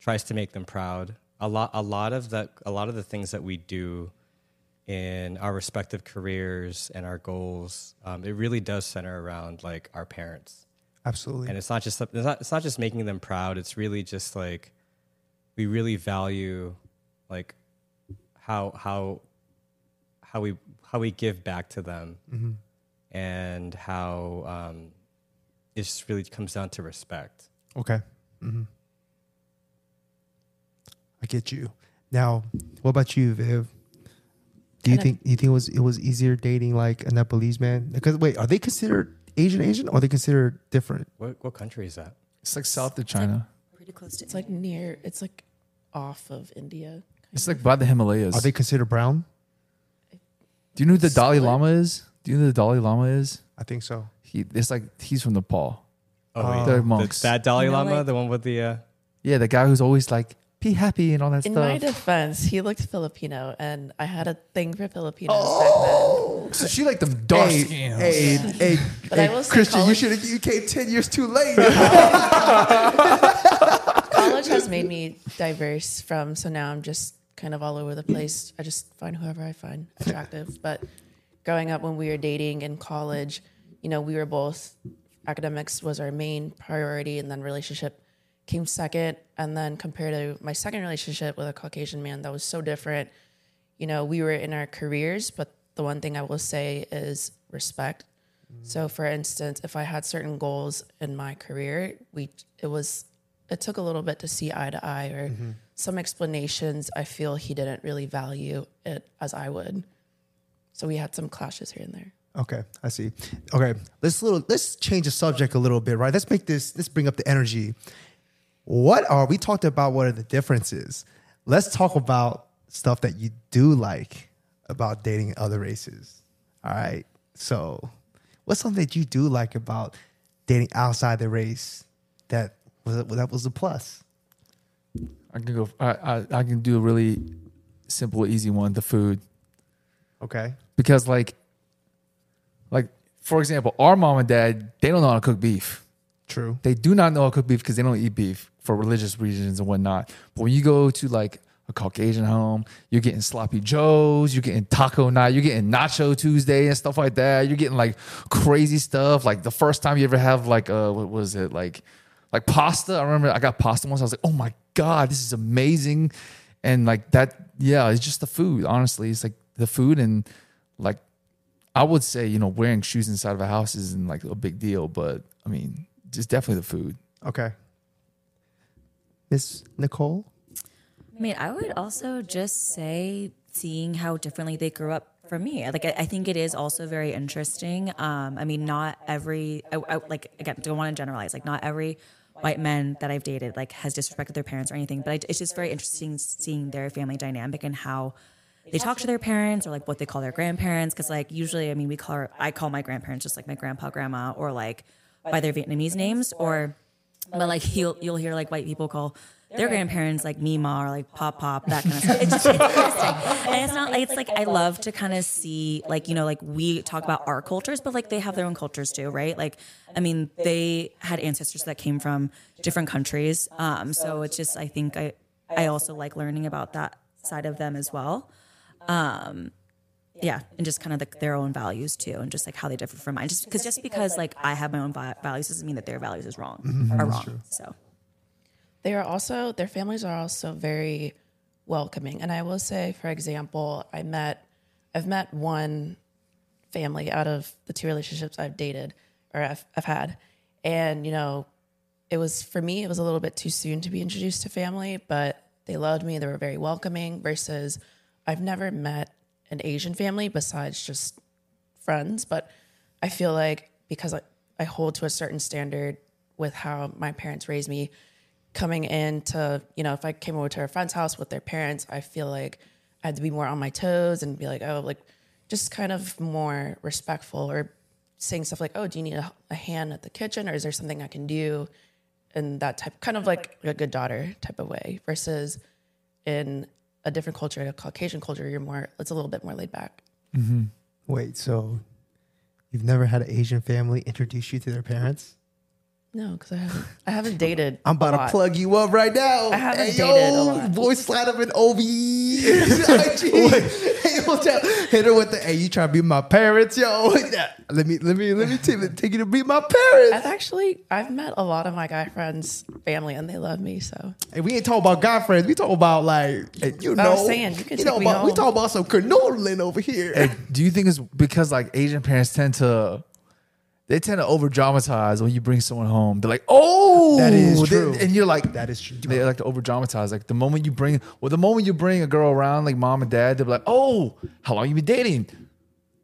tries to make them proud. A lot a lot of that a lot of the things that we do in our respective careers and our goals, um, it really does center around like our parents. Absolutely. And it's not just it's not, it's not just making them proud. It's really just like we really value like how how how we how we give back to them, and how um, it just really comes down to respect. Okay. hmm I get you. Now, what about you, Viv? Do you Kinda- think you think it was it was easier dating like a Nepalese man? Because wait, are they considered Asian Asian or are they considered different? What what country is that? It's like south of China. Pretty close to It's like near. It's like off of India. It's like by the Himalayas. Are they considered brown? Do you know who the Dalai Split. Lama is? Do you know who the Dalai Lama is? I think so. He it's like he's from Nepal. Oh, Uh, wait, They're the- monks. that Dalai You know, Lama, like- the one with the. Uh, Yeah, the guy who's always like be happy and all that stuff. In my stuff. defense, he looked Filipino, and I had a thing for Filipinos back so she like them dark Hey, skins. hey, hey, But I will say Christian, you should have you came ten years too late. then. College has made me diverse from, so now I'm just kind of all over the place. I just find whoever I find attractive. but growing up when we were dating in college, you know, we were both academics was our main priority, and then relationship came second. And then compared to my second relationship with a Caucasian man, that was so different. You know, we were in our careers, but the one thing I will say is respect. So, for instance, if I had certain goals in my career, we it was it took a little bit to see eye to eye, or mm-hmm. some explanations. I feel he didn't really value it as I would. So we had some clashes here and there. Okay, I see. Okay, let's little let's change the subject a little bit, right? Let's make this let's bring up the energy. What are we talked about what are the differences? Let's talk about stuff that you do like about dating other races. All right. So, what's something that you do like about dating outside the race that was that was a plus? I can go. I, I I can do a really simple, easy one. The food, Okay. because like, like for example, our mom and dad they don't know how to cook beef. True. They do not know how to cook beef because they don't eat beef for religious reasons and whatnot. But when you go to like a Caucasian home, you're getting sloppy joes, you're getting taco night, you're getting nacho Tuesday and stuff like that. You're getting like crazy stuff. Like the first time you ever have like uh what was it like like pasta? I remember I got pasta once. I was like, oh my god, this is amazing. And like that, yeah, it's just the food. Honestly, it's like the food and like I would say, you know, wearing shoes inside of a house isn't like a big deal, but I mean, just definitely the food. Okay. Miss Nicole? I mean, I would also just say seeing how differently they grew up from me. Like, I, I think it is also very interesting. Um, I mean, not every, I, I, like, again, don't want to generalize. Like, not every white man that I've dated like has disrespected their parents or anything. But it's just very interesting seeing their family dynamic and how they talk to their parents or like what they call their grandparents. Because like usually, I mean, we call our, I call my grandparents just like my grandpa, grandma, or like by their Vietnamese names or but like you'll you'll hear like white people call their grandparents like Mima or like Pop Pop, that kind of stuff. It's just it's interesting. And it's not like it's like I love to kind of see like, you know, like we talk about our cultures, but like they have their own cultures too, right? Like I mean, they had ancestors that came from different countries. Um, so it's just I think I I also like learning about that side of them as well. Um yeah, and just kind of the, their own values too, and just like how they differ from mine. Just because just because like I have my own values doesn't mean that their values is wrong are wrong. So They are also their families are also very welcoming. And I will say, for example, I met I've met one family out of the two relationships I've dated or I've, I've had, and you know, it was for me it was a little bit too soon to be introduced to family, but they loved me. They were very welcoming. Versus, I've never met an Asian family besides just friends, but I feel like because I, I hold to a certain standard with how my parents raised me, coming in to, you know, if I came over to a friend's house with their parents, I feel like I had to be more on my toes and be like, oh, like just kind of more respectful or saying stuff like, oh, do you need a, a hand at the kitchen or is there something I can do? And that type, kind of like a good daughter type of way versus in a different culture, a Caucasian culture, you're more, it's a little bit more laid back. Mm-hmm. Wait, so you've never had an Asian family introduce you to their parents? No, because I haven't, I haven't dated. I'm about a to lot. plug you up right now. I haven't hey, dated a yo, lot. Voice slide up in OB. hey, yo, tell, hit her with the, hey, you trying to be my parents, yo? let me, let me, let me take, take you to be my parents. I've actually I've met a lot of my guy friends' family and they love me. So Hey, we ain't talking about guy friends. We talk about like, hey, you know, I was saying, you can know take me about, we home. talk about some canoodling over here. Hey, do you think it's because like Asian parents tend to they tend to over dramatize when you bring someone home? They're like, oh, That is They- true. and you're like, That is true. They like to over dramatize. Like the moment you bring, well, the moment you bring a girl around, like mom and dad, they're like, oh, how long you been dating?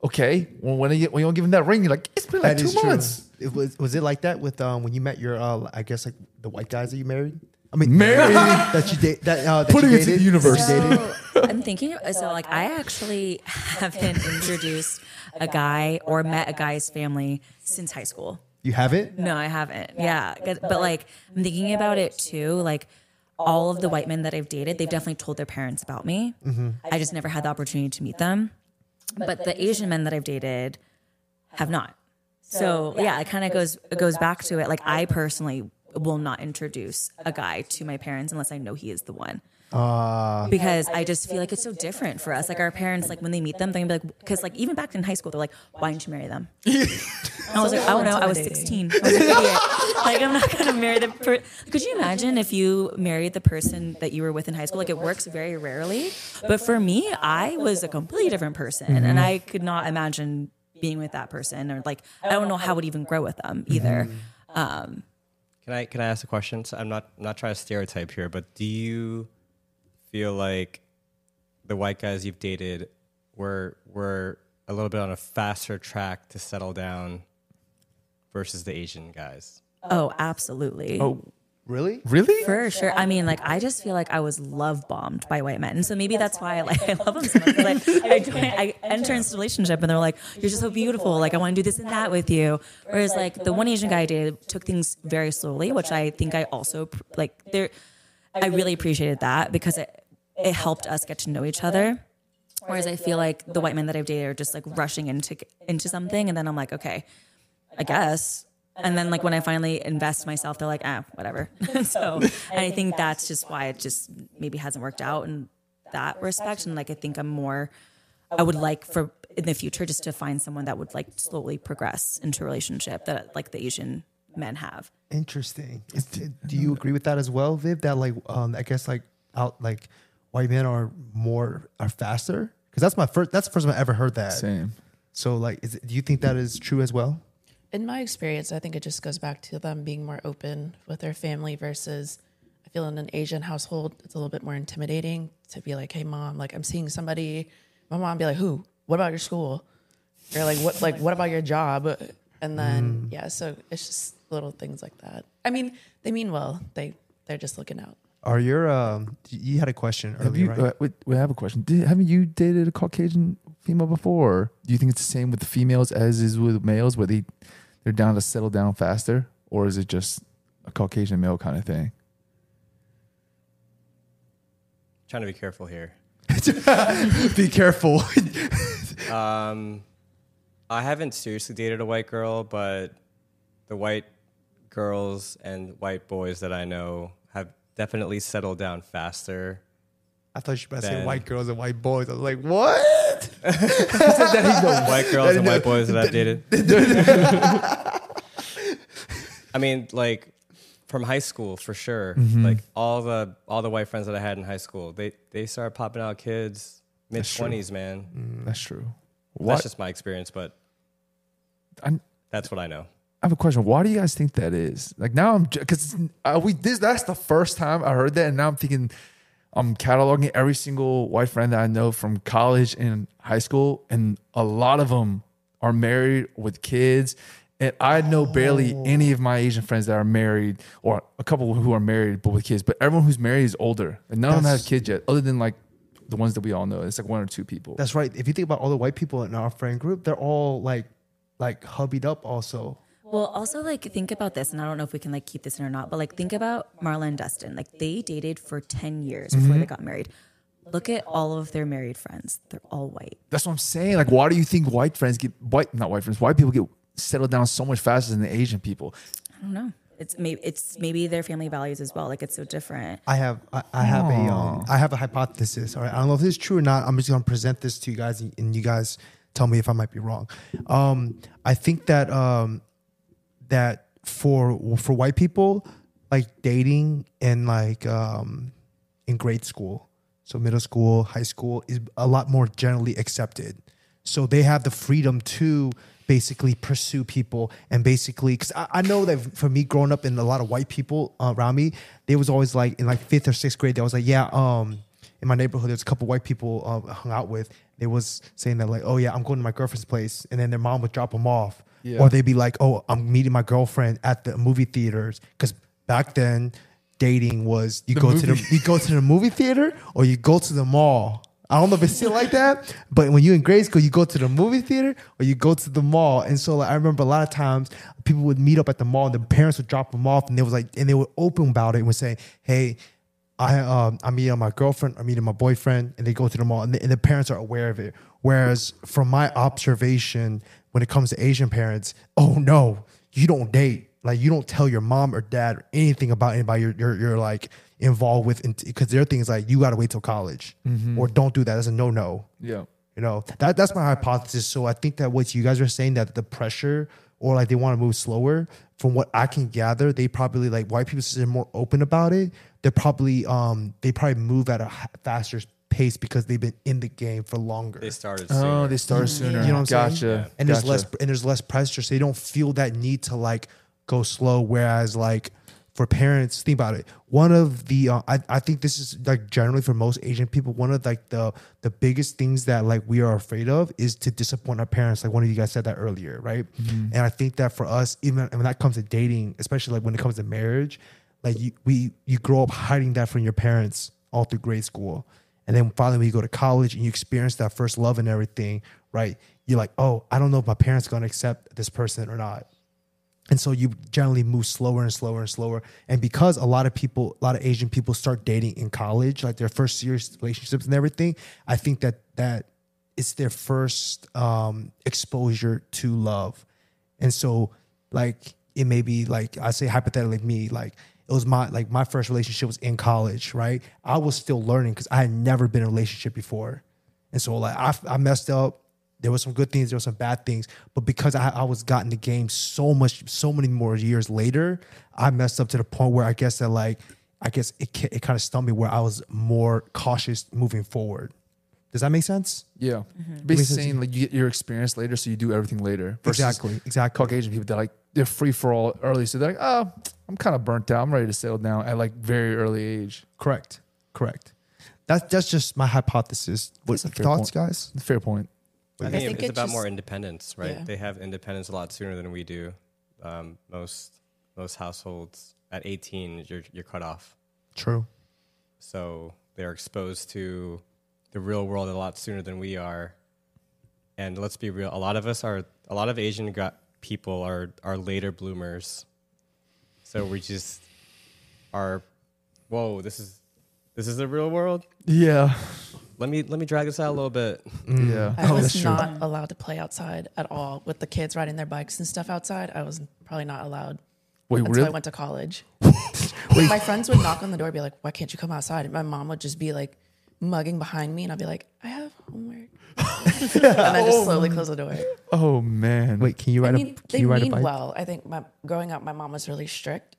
Okay, well, when you when you don't give them that ring, you're like, it's been like That two is true. months. It was was it like that with um when you met your uh I guess like the white guys that you married? I mean Married? that you date that uh, that Putting you it to the universe. That you? So I'm thinking, so like I actually haven't introduced a guy or met a guy's family since high school. You haven't? No, I haven't. Yeah, but like I'm thinking about it too. Like all of the white men that I've dated, they've definitely told their parents about me. I just never had the opportunity to meet them. But the Asian men that I've dated have not. So yeah, it kind of goes it goes back to it. Like I personally will not introduce a guy to my parents unless I know he is the one. Ah. because I just feel like it's so different for us. Like our parents, like when they meet them, they're gonna be like, because like even back in high school, they're like, why didn't you marry them? I was like, oh, I don't know. I was 16. I was an idiot. Like I'm not gonna marry the. Per- Could you imagine if you married the person that you were with in high school? Like it works very rarely, but for me, I was a completely different person, and mm-hmm. I could not imagine being with that person, or like I don't know how it would even grow with them either. Mm-hmm. Um, Can I can I ask a question? So I'm not I'm not trying to stereotype here, but do you feel like the white guys you've dated were were a little bit on a faster track to settle down versus the Asian guys? oh, absolutely. Oh, Really? really? For sure. I mean, like, I just feel like I was love bombed by white men. And so maybe that's why I, like, I love them so much. 'cause, Like, I, join, I enter into a relationship and they're like, you're just so beautiful. Like, I want to do this and that with you. Whereas, like, the one Asian guy I dated took things very slowly, which I think I also, like, there, I really appreciated that because it, it helped us get to know each other. Whereas I feel like the white men that I've dated are just like rushing into into something, and then I'm like, okay, I guess. And then like when I finally invest myself, they're like, ah, whatever. so and I think that's just why it just maybe hasn't worked out in that respect. And like I think I'm more I would like for in the future just to find someone that would like slowly progress into a relationship that like the Asian men have. Interesting. Is- do you agree with that as well, Viv? That like um I guess like out like white men are more are faster? Because that's my first that's the first time I ever heard that. Same. So like is it, do you think that is true as well? In my experience, I think it just goes back to them being more open with their family versus I feel in an Asian household, it's a little bit more intimidating to be like, hey mom, like I'm seeing somebody, my mom be like, who? What about your school? Or like what like what about your job? And then yeah, so it's just little things like that. I mean, they mean well. They they're just looking out. Are your um you had a question Have earlier, you? right? Uh, wait, wait, I have a question. Did, haven't you dated a Caucasian female before? Do you think it's the same with the females as is with males, where they they're down to settle down faster, or is it just a Caucasian male kind of thing? Trying to be careful here. Be careful. Um, I haven't seriously dated a white girl, but the white girls and white boys that I know have definitely settled down faster. I thought you were about to say white girls and white boys. I was like, what? White girls and white boys that I've dated. I mean, like from high school for sure. Like all the all the white friends that I had in high school, they they started popping out kids mid twenties, man. That's true. That's just my experience, but I'm- that's what I know. I have a question. Why do you guys think that is? Like now, I'm because uh, we this that's the first time I heard that, and now I'm thinking I'm cataloging every single white friend that I know from college and high school, and a lot of them are married with kids. And I know barely any of my Asian friends that are married, or a couple who are married but with kids. But everyone who's married is older, and none of them That's- have kids yet, other than like the ones that we all know. It's like one or two people. That's right. If you think about all the white people in our friend group, they're all like, like hubbied up also. Well, also like think about this, and I don't know if we can like keep this in or not, but like think about Marla and Dustin. Like they dated for ten years before Mm-hmm. they got married. Look at all of their married friends; they're all white. That's what I'm saying. Like, why do you think white friends get white, not white friends, white people get settled down so much faster than the Asian people? I don't know. It's maybe it's maybe their family values as well. Like it's so different. I have I, I have a um, I have a hypothesis. All right, I don't know if this is true or not. I'm just gonna present this to you guys, and you guys tell me if I might be wrong. Um, I think that um, that for for white people, like dating in like um, in grade school, so middle school, high school is a lot more generally accepted. So they have the freedom to basically pursue people and basically because I, I know that for me growing up and a lot of white people around me, they was always like in like fifth or sixth grade, they was like, yeah, um, in my neighborhood, there's a couple white people uh, hung out with. They was saying that like, oh yeah, I'm going to my girlfriend's place, and then their mom would drop them off, Yeah. or they'd be like, oh, I'm meeting my girlfriend at the movie theaters because back then dating was you go to the you go to the movie theater or you go to the mall. I don't know if it's still like that, but when you in grade school, you go to the movie theater or you go to the mall. And so like, I remember a lot of times people would meet up at the mall and the parents would drop them off and they was like, and they were open about it and would say, Hey, I, um, I'm meeting my girlfriend, I'm meeting my boyfriend, and they go to the mall and the, and the parents are aware of it. Whereas from my observation, when it comes to Asian parents, oh no, you don't date. Like you don't tell your mom or dad or anything about anybody you're, you're, you're like involved with because their thing is like you got to wait till college or don't do that. That's a no no. Yeah. You know that that's my hypothesis. So I think that what you guys are saying that the pressure or like they want to move slower. From what I can gather, they probably like white people they're more open about it. They're probably um they probably move at a faster pace because they've been in the game for longer. They started. Oh, they start sooner. You know what I'm gotcha. saying? and there's less and there's less pressure, so they don't feel that need to like go slow. Whereas like for parents, think about it. One of the uh, I I think this is like generally for most Asian people, one of like the the biggest things that like we are afraid of is to disappoint our parents. Like one of you guys said that earlier, right? And I think that for us, even when that comes to dating, especially like when it comes to marriage, like you we you grow up hiding that from your parents all through grade school. And then finally, when you go to college and you experience that first love and everything, right? You're like, oh, I don't know if my parents are gonna accept this person or not. And so you generally move slower and slower and slower. And because a lot of people, a lot of Asian people start dating in college, like their first serious relationships and everything, I think that that it's their first um, exposure to love. And so, like, it may be like I say hypothetically, me like it was my like my first relationship was in college, right? I was still learning because I had never been in a relationship before, and so like I, I messed up. There were some good things, there were some bad things, but because I, I was got in the game so much, so many more years later, I messed up to the point where I guess that like I guess it it kind of stumped me where I was more cautious moving forward. Does that make sense? Yeah. Mm-hmm. Makes Basically sense. saying like you get your experience later, so you do everything later. Versus Exactly, exactly. Caucasian people that like they're free for all early, so they're like, oh, I'm kind of burnt out. I'm ready to settle down at like very early age. Correct. Correct. That's that's just my hypothesis. What That's a fair thoughts, point. guys? Fair point. I I think, think it's it about just- more independence, right? Yeah. They have independence a lot sooner than we do. Um, most most households at 18, you're you're cut off, True. so they're exposed to the real world a lot sooner than we are. And let's be real, a lot of us are a lot of Asian got people are are later bloomers. So we just are. Whoa, this is this is the real world. Yeah. Let me let me drag this out a little bit. Mm. Yeah. Oh, I Oh, was that's true. not allowed to play outside at all with the kids riding their bikes and stuff outside. I was probably not allowed Wait, until really? I went to college. My friends would knock on the door, and be like, "Why can't you come outside?" And my mom would just be like mugging behind me, and I'd be like, "I have homework," and I just slowly oh, close the door. oh man. Wait, can you I ride mean, a can they you ride a mean bike? well. I think my growing up, my mom was really strict,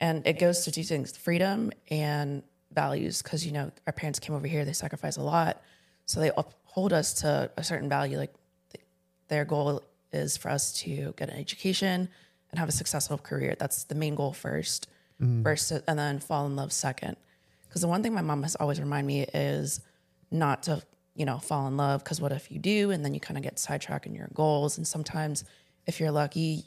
and it goes to two things: freedom and values. Because you know, our parents came over here; they sacrificed a lot, so they uphold us to a certain value. Like th- their goal is for us to get an education and have a successful career. That's the main goal first, mm. first, and then fall in love second. Because the one thing my mom has always reminded me is not to, you know, fall in love. Because what if you do, and then you kind of get sidetracked in your goals. And sometimes, if you're lucky,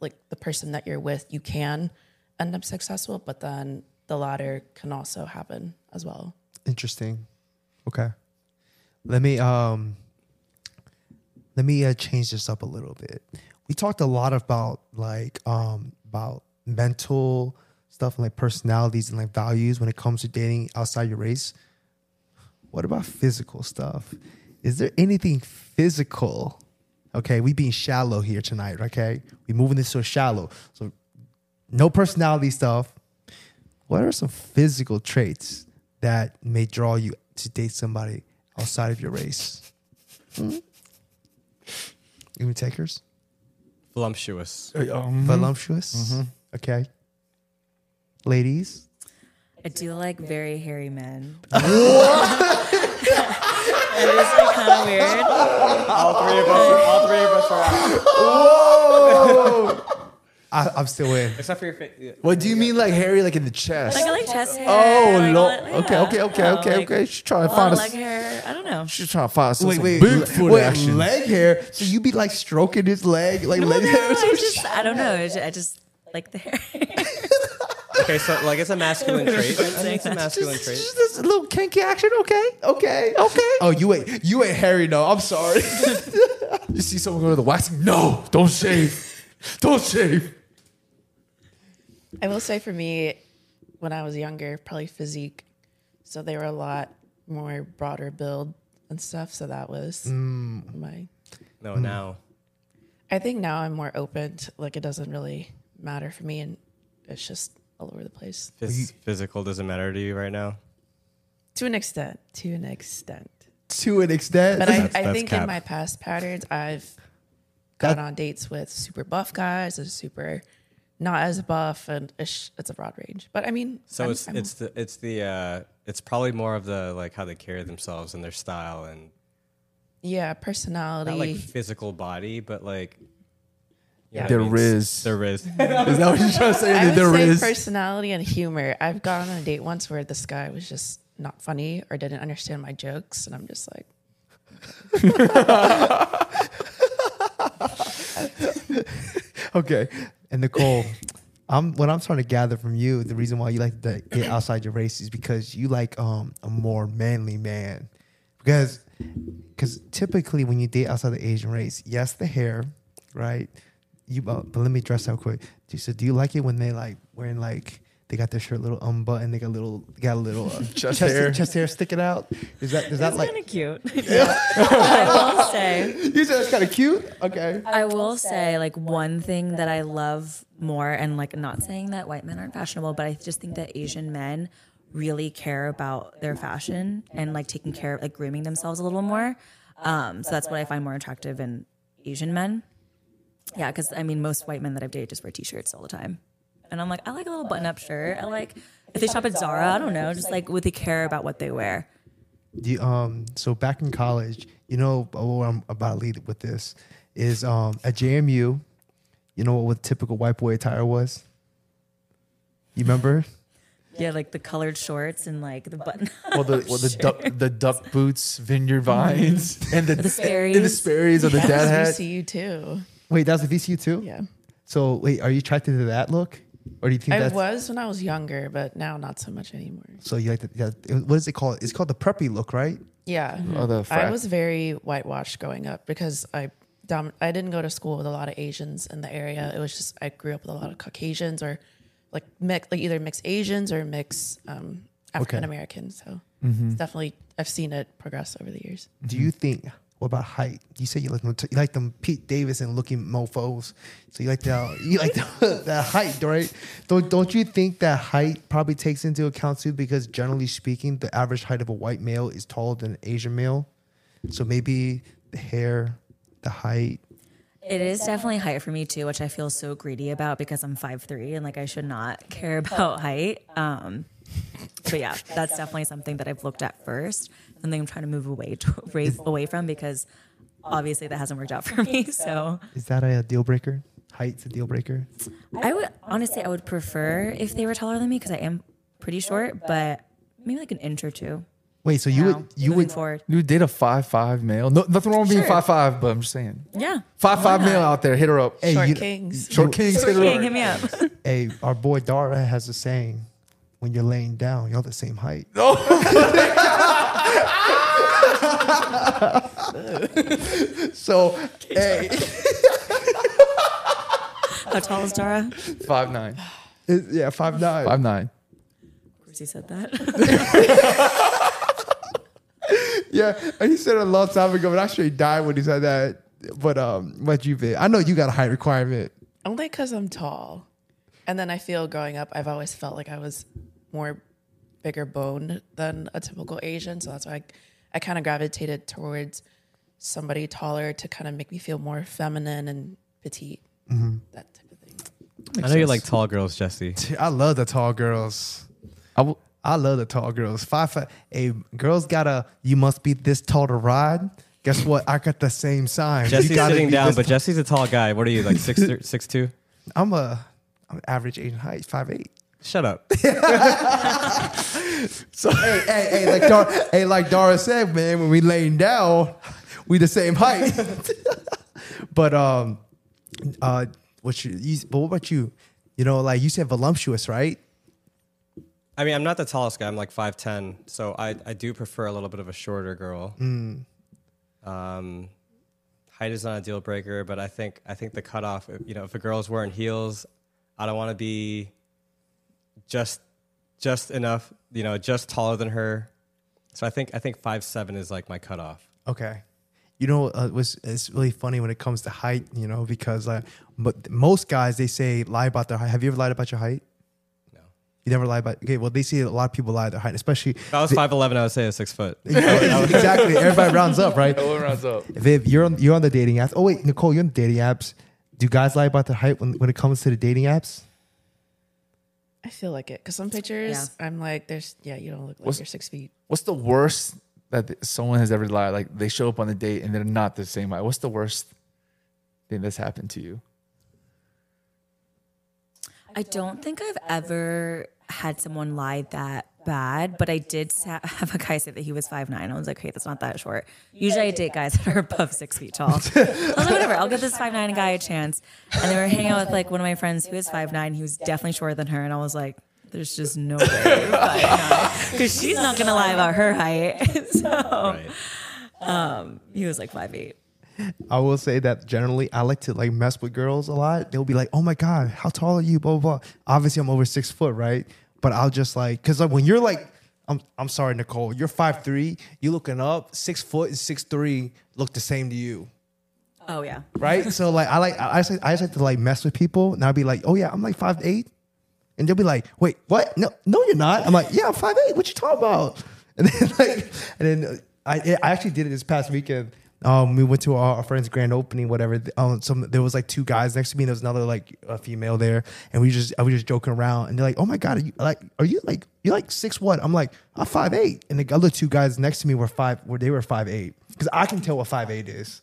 like the person that you're with, you can end up successful. But then the latter can also happen as well. Interesting. Okay. Let me um let me uh, change this up a little bit. We talked a lot about like um about mental stuff and like personalities and like values when it comes to dating outside your race. What about physical stuff? Is there anything physical? Okay, we being shallow here tonight, okay? We moving this so shallow. So no personality stuff. What are some physical traits that may draw you to date somebody outside of your race? Hmm? You want takers? Voluptuous. Um, Voluptuous? Okay. Ladies? I do like very hairy men. That is like kind of weird. All three of us. All three of us are out. I, I'm still in. Except for your face. Yeah. what do you mean, like hairy, like in the chest? Like I like chest hair. oh, like, no. all that- Okay, yeah, okay, okay, yeah, okay, like, okay. She's trying to find of a. leg hair. I don't know. She's trying to find some, Wait, some wait, big le- foot wait, action. leg hair. So you be like stroking his leg, like leg No, hair. I just I don't know. I just, I just like the hair. Okay, so like it's a masculine trait. I think it's a masculine trait. Just this little kinky action, okay, okay, okay. Oh, you ain't you ain't hairy, no. I'm sorry. You see someone go to the waxing? No, don't shave. don't shave. I will say for me, when I was younger, probably physique. So they were a lot more broader build and stuff. So that was mm. my. No, mm. now. I think now I'm more open. To, like it doesn't really matter for me, and it's just all over the place Phys- physical doesn't matter to you right now. to an extent. To an extent, to an extent. but I, That's- I that's think cap. in my past patterns, I've gone That- on dates with super buff guys and super not as buff, and it's, it's a broad range. But I mean, So I'm- it's I'm- it's the it's the uh it's probably more of the like how they carry themselves and their style and yeah, personality. not like physical body, but like you know Yeah. what I mean? riz. Their. Is that what you're trying to say? I would there say is. personality and humor. I've gone on a date once where this guy was just not funny or didn't understand my jokes, and I'm just like, Okay. And Nicole, I'm what I'm trying to gather from you, the reason why you like to get outside your race is because you like um a more manly man. Because because typically when you date outside the Asian race, yes, the hair, right? You uh, but let me dress out quick. Do- So do you like it when they like wearing like they got their shirt a little unbuttoned, they got a little got a little uh, chest, hair. chest hair sticking out? Is that is that That's like kind of cute. I will say. you said that's kind of cute? Okay. I will say like one thing that I love more, and like not saying that white men aren't fashionable, but I just think that Asian men really care about their fashion and like taking care of like grooming themselves a little more. Um, so that's what I find more attractive in Asian men. Yeah, because I mean, most white men that I've dated just wear t-shirts all the time, and I'm like, I like a little button-up shirt. I like if they shop at Zara, I don't know, just like would they care about what they wear? You, um so back in college, you know what I'm about to lead with this is um at JMU, you know what what typical white boy attire was? You remember? Yeah, like the colored shorts and like the button. well, the well, the duck the duck boots, vineyard vines, and the, The and the Sperry's. Sperry's or the dad hat. See you too. Wait, that's a VCU too? Yeah, So wait, are you attracted to that look? Or do you think I that's was when I was younger, but now not so much anymore. so you like the, yeah, what is it called? It's called the preppy look, right? Yeah, Oh, the I frat. was very whitewashed growing up because I dom- I didn't go to school with a lot of Asians in the area. It was just I grew up with a lot of Caucasians or like mix, like either mixed Asians or mix um, African Americans. So it's definitely I've seen it progress over the years. Do you think? What about height? You say you like them, you like them Pete Davidson looking mofo's. So you like the you like the, the height, right? Don't don't you think that height probably takes into account too? Because generally speaking, the average height of a white male is taller than an Asian male. So maybe the hair, the height. It is definitely height for me too, which I feel so greedy about because I'm 5'3 and like I should not care about height. Um, but yeah, that's definitely something that I've looked at first. Something I'm trying to move away to, away- away from because obviously that hasn't worked out for me. So Is that a deal breaker? Height's a deal breaker. I would honestly, I would prefer if they were taller than me because I am pretty short, but maybe like an inch or two. Wait, so you now, would you moving would forward. You would date a five five male. No, nothing wrong with being five five, but I'm just saying Yeah. five five male out there. Hit her up. Hey, Short you- kings. Short kings. Short hit king, hit me up. Hey, our boy Dara has a saying: when you're laying down, you're the same height. so, hey, How tall is Dara? Five nine. it- yeah, five nine. Five nine. Of course he said that. Yeah, and he said it a long time ago, but I straight died when he said that. But um, what you been? I know you got a height requirement. Only because I'm tall. And then I feel growing up, I've always felt like I was more bigger boned than a typical Asian. So that's why I, I kind of gravitated towards somebody taller to kind of make me feel more feminine and petite. Mm-hmm. That type of thing. I know you like tall girls, Jesse. I love the tall girls. I. I love the tall girls. Five, five. Hey, girls gotta. You must be this tall to ride. Guess what? I got the same sign. You Jesse's sitting down, but. Jesse's a tall guy. What are you like six thir- six two? I'm a I'm average Asian height, five eight. Shut up. So hey, hey, hey, like Dar- hey, like Dara said, man, when we laying down, we the same height. but um, uh, what you, you? But what about you? You know, like you said, voluptuous, right? I mean, I'm not the tallest guy. I'm like five ten, so I I do prefer a little bit of a shorter girl. Um, height is not a deal breaker, but I think I think the cutoff. You know, if a girl's wearing heels, I don't want to be just just enough. You know, just taller than her. So I think I think five seven is like my cutoff. Okay. You know, uh, it was it's really funny when it comes to height. You know, because like, but most guys they say lie about their height. Have you ever lied about your height? No. You never lie about. Okay, well they see a lot of people lie about their height, especially. If I was five eleven, I would say I was six foot. exactly. Everybody rounds up, right? Everyone rounds up. If, if you're on, you're on the dating apps. Oh wait, Nicole, you're on the dating apps. Do guys lie about their height when, when it comes to the dating apps? I feel like it. Because some pictures, I'm like, there's, yeah, you don't look like What's- you're six feet. What's the worst that th- someone has ever lied? Like they show up on the date and they're not the same height. What's the worst thing that's happened to you? I don't think I've ever had someone lie that bad, but I did sa- have a guy say that he was five nine. I was like, okay, that's not that short. Usually I date guys that are above six feet tall. I was like, whatever, I'll give this five nine guy a chance. And then we were hanging out with like one of my friends who is five nine. He was definitely shorter than her, and I was like, there's just no way because she's not gonna lie about her height. so Right. Um, he was like five eight. I will say that generally I like to like mess with girls a lot. They'll be like, "Oh my god, how tall are you?" Blah blah. blah. Obviously, I'm over six foot, right? But I'll just like, cause like when you're like, I'm I'm sorry, Nicole, you're five three. You looking up, six foot and six three look the same to you, Oh yeah. right? so like I like I just, like- I just like to like mess with people, and I'll be like, "Oh yeah, I'm like five eight, and they'll be like, "Wait, what? No, no, you're not." I'm like, "Yeah, I'm five eight. What you talking about?" And then like, and then I I actually did it this past weekend. Um, we went to our, friend's grand opening, whatever. Um, some there was like two guys next to me. and There was another like a female there, and we just I was just joking around. And they're like, "Oh my god, are you like are you like you're like six what?" I'm like, "I'm five eight. And the other two guys next to me were five, where they were five eight, because I can tell what five eight is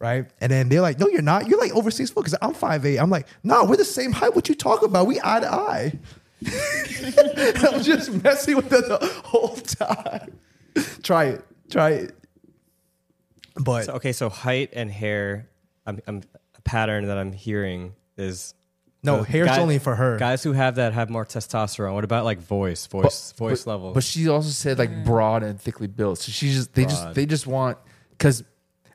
right? And then they're like, "No, you're not. You're like over six foot." Because I'm five eight. I'm like, "No, we're the same height. What you talking about? We eye to eye." I'm just messing with them the whole time. Try it. Try it. But So, okay, so height and hair, I'm, I'm a pattern that I'm hearing is no, the hair's guys- only for her. Guys who have that have more testosterone. What about like voice, voice, voice but, level? But she also said like mm. broad and thickly built. So she just they just they just want because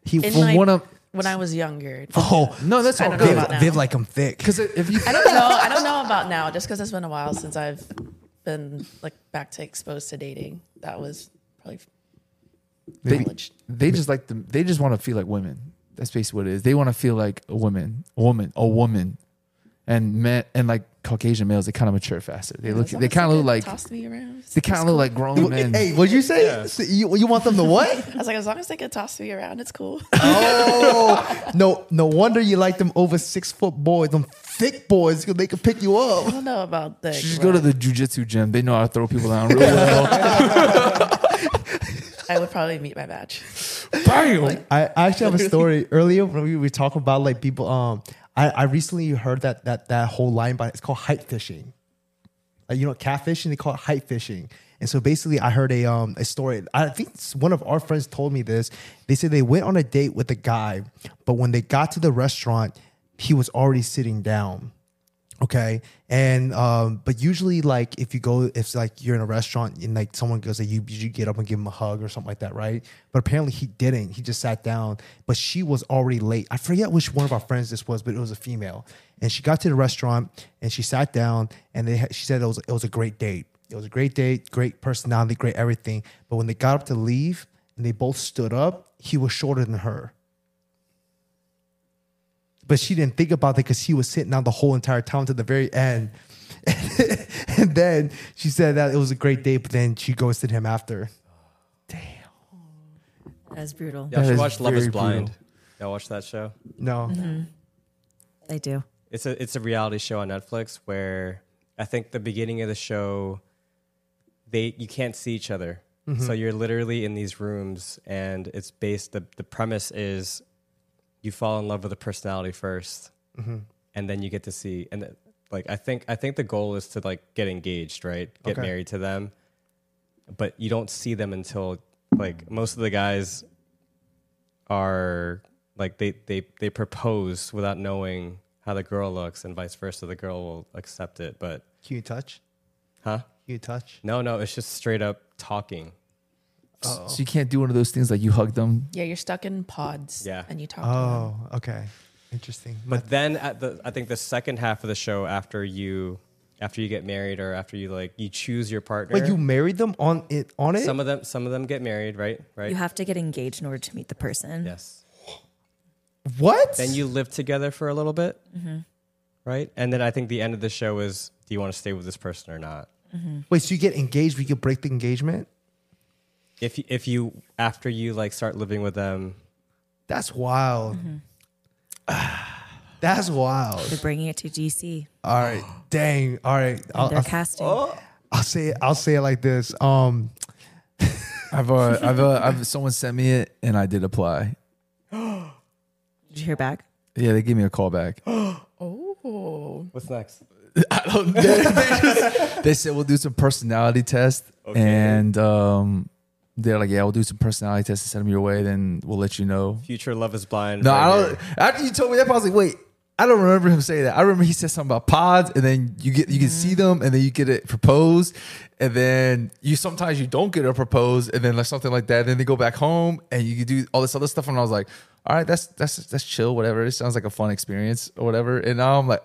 he In for my- one of when I was younger. Oh No, that's all don't good. about now. Viv like I'm thick. Because if you I don't know. I don't know about now, just because it's been a while since I've been like back to exposed to dating. That was probably they, they just like them. They just want to feel like women. That's basically what it is. They want to feel like a woman, a woman, a woman, and men and like Caucasian males. They kind of mature faster. They look. As They kind of look like. toss me around. They kind of look like grown men. Hey, what'd you say? So You, you want them to what? I was like, as long as they can toss me around, it's cool. oh, no, no wonder you like them over six foot boys, them thick boys, because they can pick you up. I don't know about that. Just go to the jujitsu gym. They know how to throw people down real well. I would probably meet my match. Bam! I I actually have a story earlier when we were talking about like people. Um, I, I recently heard that that that whole line, but it's called height fishing. Like you know, catfishing they call it height fishing. And so basically, I heard a um a story. I think one of our friends told me this. They said they went on a date with a guy, but when they got to the restaurant, he was already sitting down. Okay. And um, but usually like if you go if like you're in a restaurant and like someone goes like you you get up and give him a hug or something like that, right? But apparently he didn't. He just sat down. But she was already late. I forget which one of our friends this was, but it was a female. And she got to the restaurant and she sat down and they she said it was it was a great date. It was a great date, great personality, great everything. But when they got up to leave and they both stood up, he was shorter than her but she didn't think about it because he was sitting down the whole entire time to the very end. and then she said that it was a great date, but then she ghosted him after. Damn. That's brutal. Y'all That should is watch Love Is very Blind. brutal. Y'all watch that show? No. Mm-hmm. I do. It's a it's a reality show on Netflix where I think the beginning of the show they you can't see each other. So mm-hmm. you're literally in these rooms and it's based the the premise is you fall in love with a personality 1st mm-hmm. and then you get to see and like I think I think the goal is to like get engaged, right? Get Okay. married to them. But you don't see them until like most of the guys are like they they they propose without knowing how the girl looks and vice versa the girl will accept it but Can you touch? huh Can you touch? no no it's just straight up talking So you can't do one of those things like you hug them. Yeah, you're stuck in pods. Yeah. And you talk to oh, them. Oh, okay. Interesting. but then at the i think the second half of the show after you after you get married or after you like you choose your partner Wait, you married them on it on it? some of them some of them get married right right You have to get engaged in order to meet the person. yes what? then you live together for a little bit mm-hmm. right and then i think the end of the show is do you want to stay with this person or not mm-hmm. Wait, so you get engaged, we could break the engagement? If you, if you after you like start living with them That's wild. That's wild. They're bringing it to DC. All right. Dang. All right. And I'll, they're I'll, casting. I'll say it. I'll say it like this. Um, I've uh, I've uh, I've someone sent me it and I did apply. Did you hear back? Yeah, they gave me a call back. Oh. what's next I don't. They, they just they said we'll do some personality test, Okay. and um, they're like, yeah, we'll do some personality tests and send them your way. Then we'll let you know. Future Love is Blind. No, right I don't. After you told me that, I was like, wait. I don't remember him saying that. I remember he said something about pods, and then you get you can see them, and then you get it proposed, and then you sometimes you don't get it proposed, and then like something like that. then they go back home, and you can do all this other stuff. And I was like, all right, that's that's that's chill, whatever. It sounds like a fun experience or whatever. And now I'm like,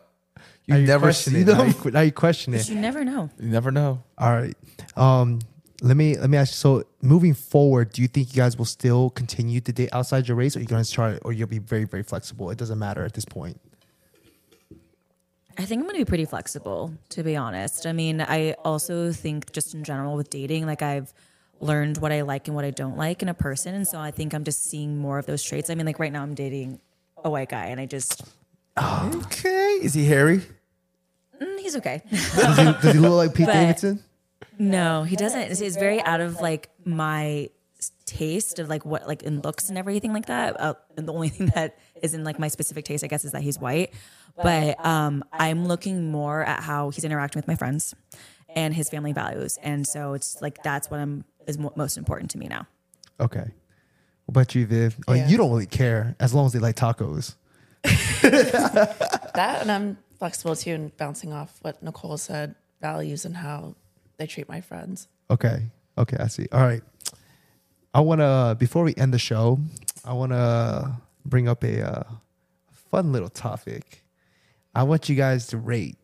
you now never see it. Now them. you, que- now you question it. You never know. You never know. All right. Um, let me let me ask you. So, moving forward, do you think you guys will still continue to date outside your race, or you're going to try, or you'll be very very flexible? It doesn't matter at this point. I think I'm going to be pretty flexible, to be honest. I mean, I also think just in general with dating, like I've learned what I like and what I don't like in a person. And so I think I'm just seeing more of those traits. I mean, like right now I'm dating a white guy and I just, Okay, is he hairy? mm, he's okay. Does he, does he look like Pete But- Davidson? No, he doesn't. It's, it's very out of like my taste of like what, like in looks and everything like that. Uh, and the only thing that is in like my specific taste, I guess, is that he's white. But um, I'm looking more at how he's interacting with my friends and his family values. And so it's like that's what I'm is mo- most important to me now. Okay. What about you, Viv? Oh, Yeah. you don't really care as long as they like tacos. That and I'm flexible too and bouncing off what Nicole said, values and how they treat my friends. Okay. Okay, I see. All right. I want to before we end the show, I want to bring up a uh, fun little topic. I want you guys to rate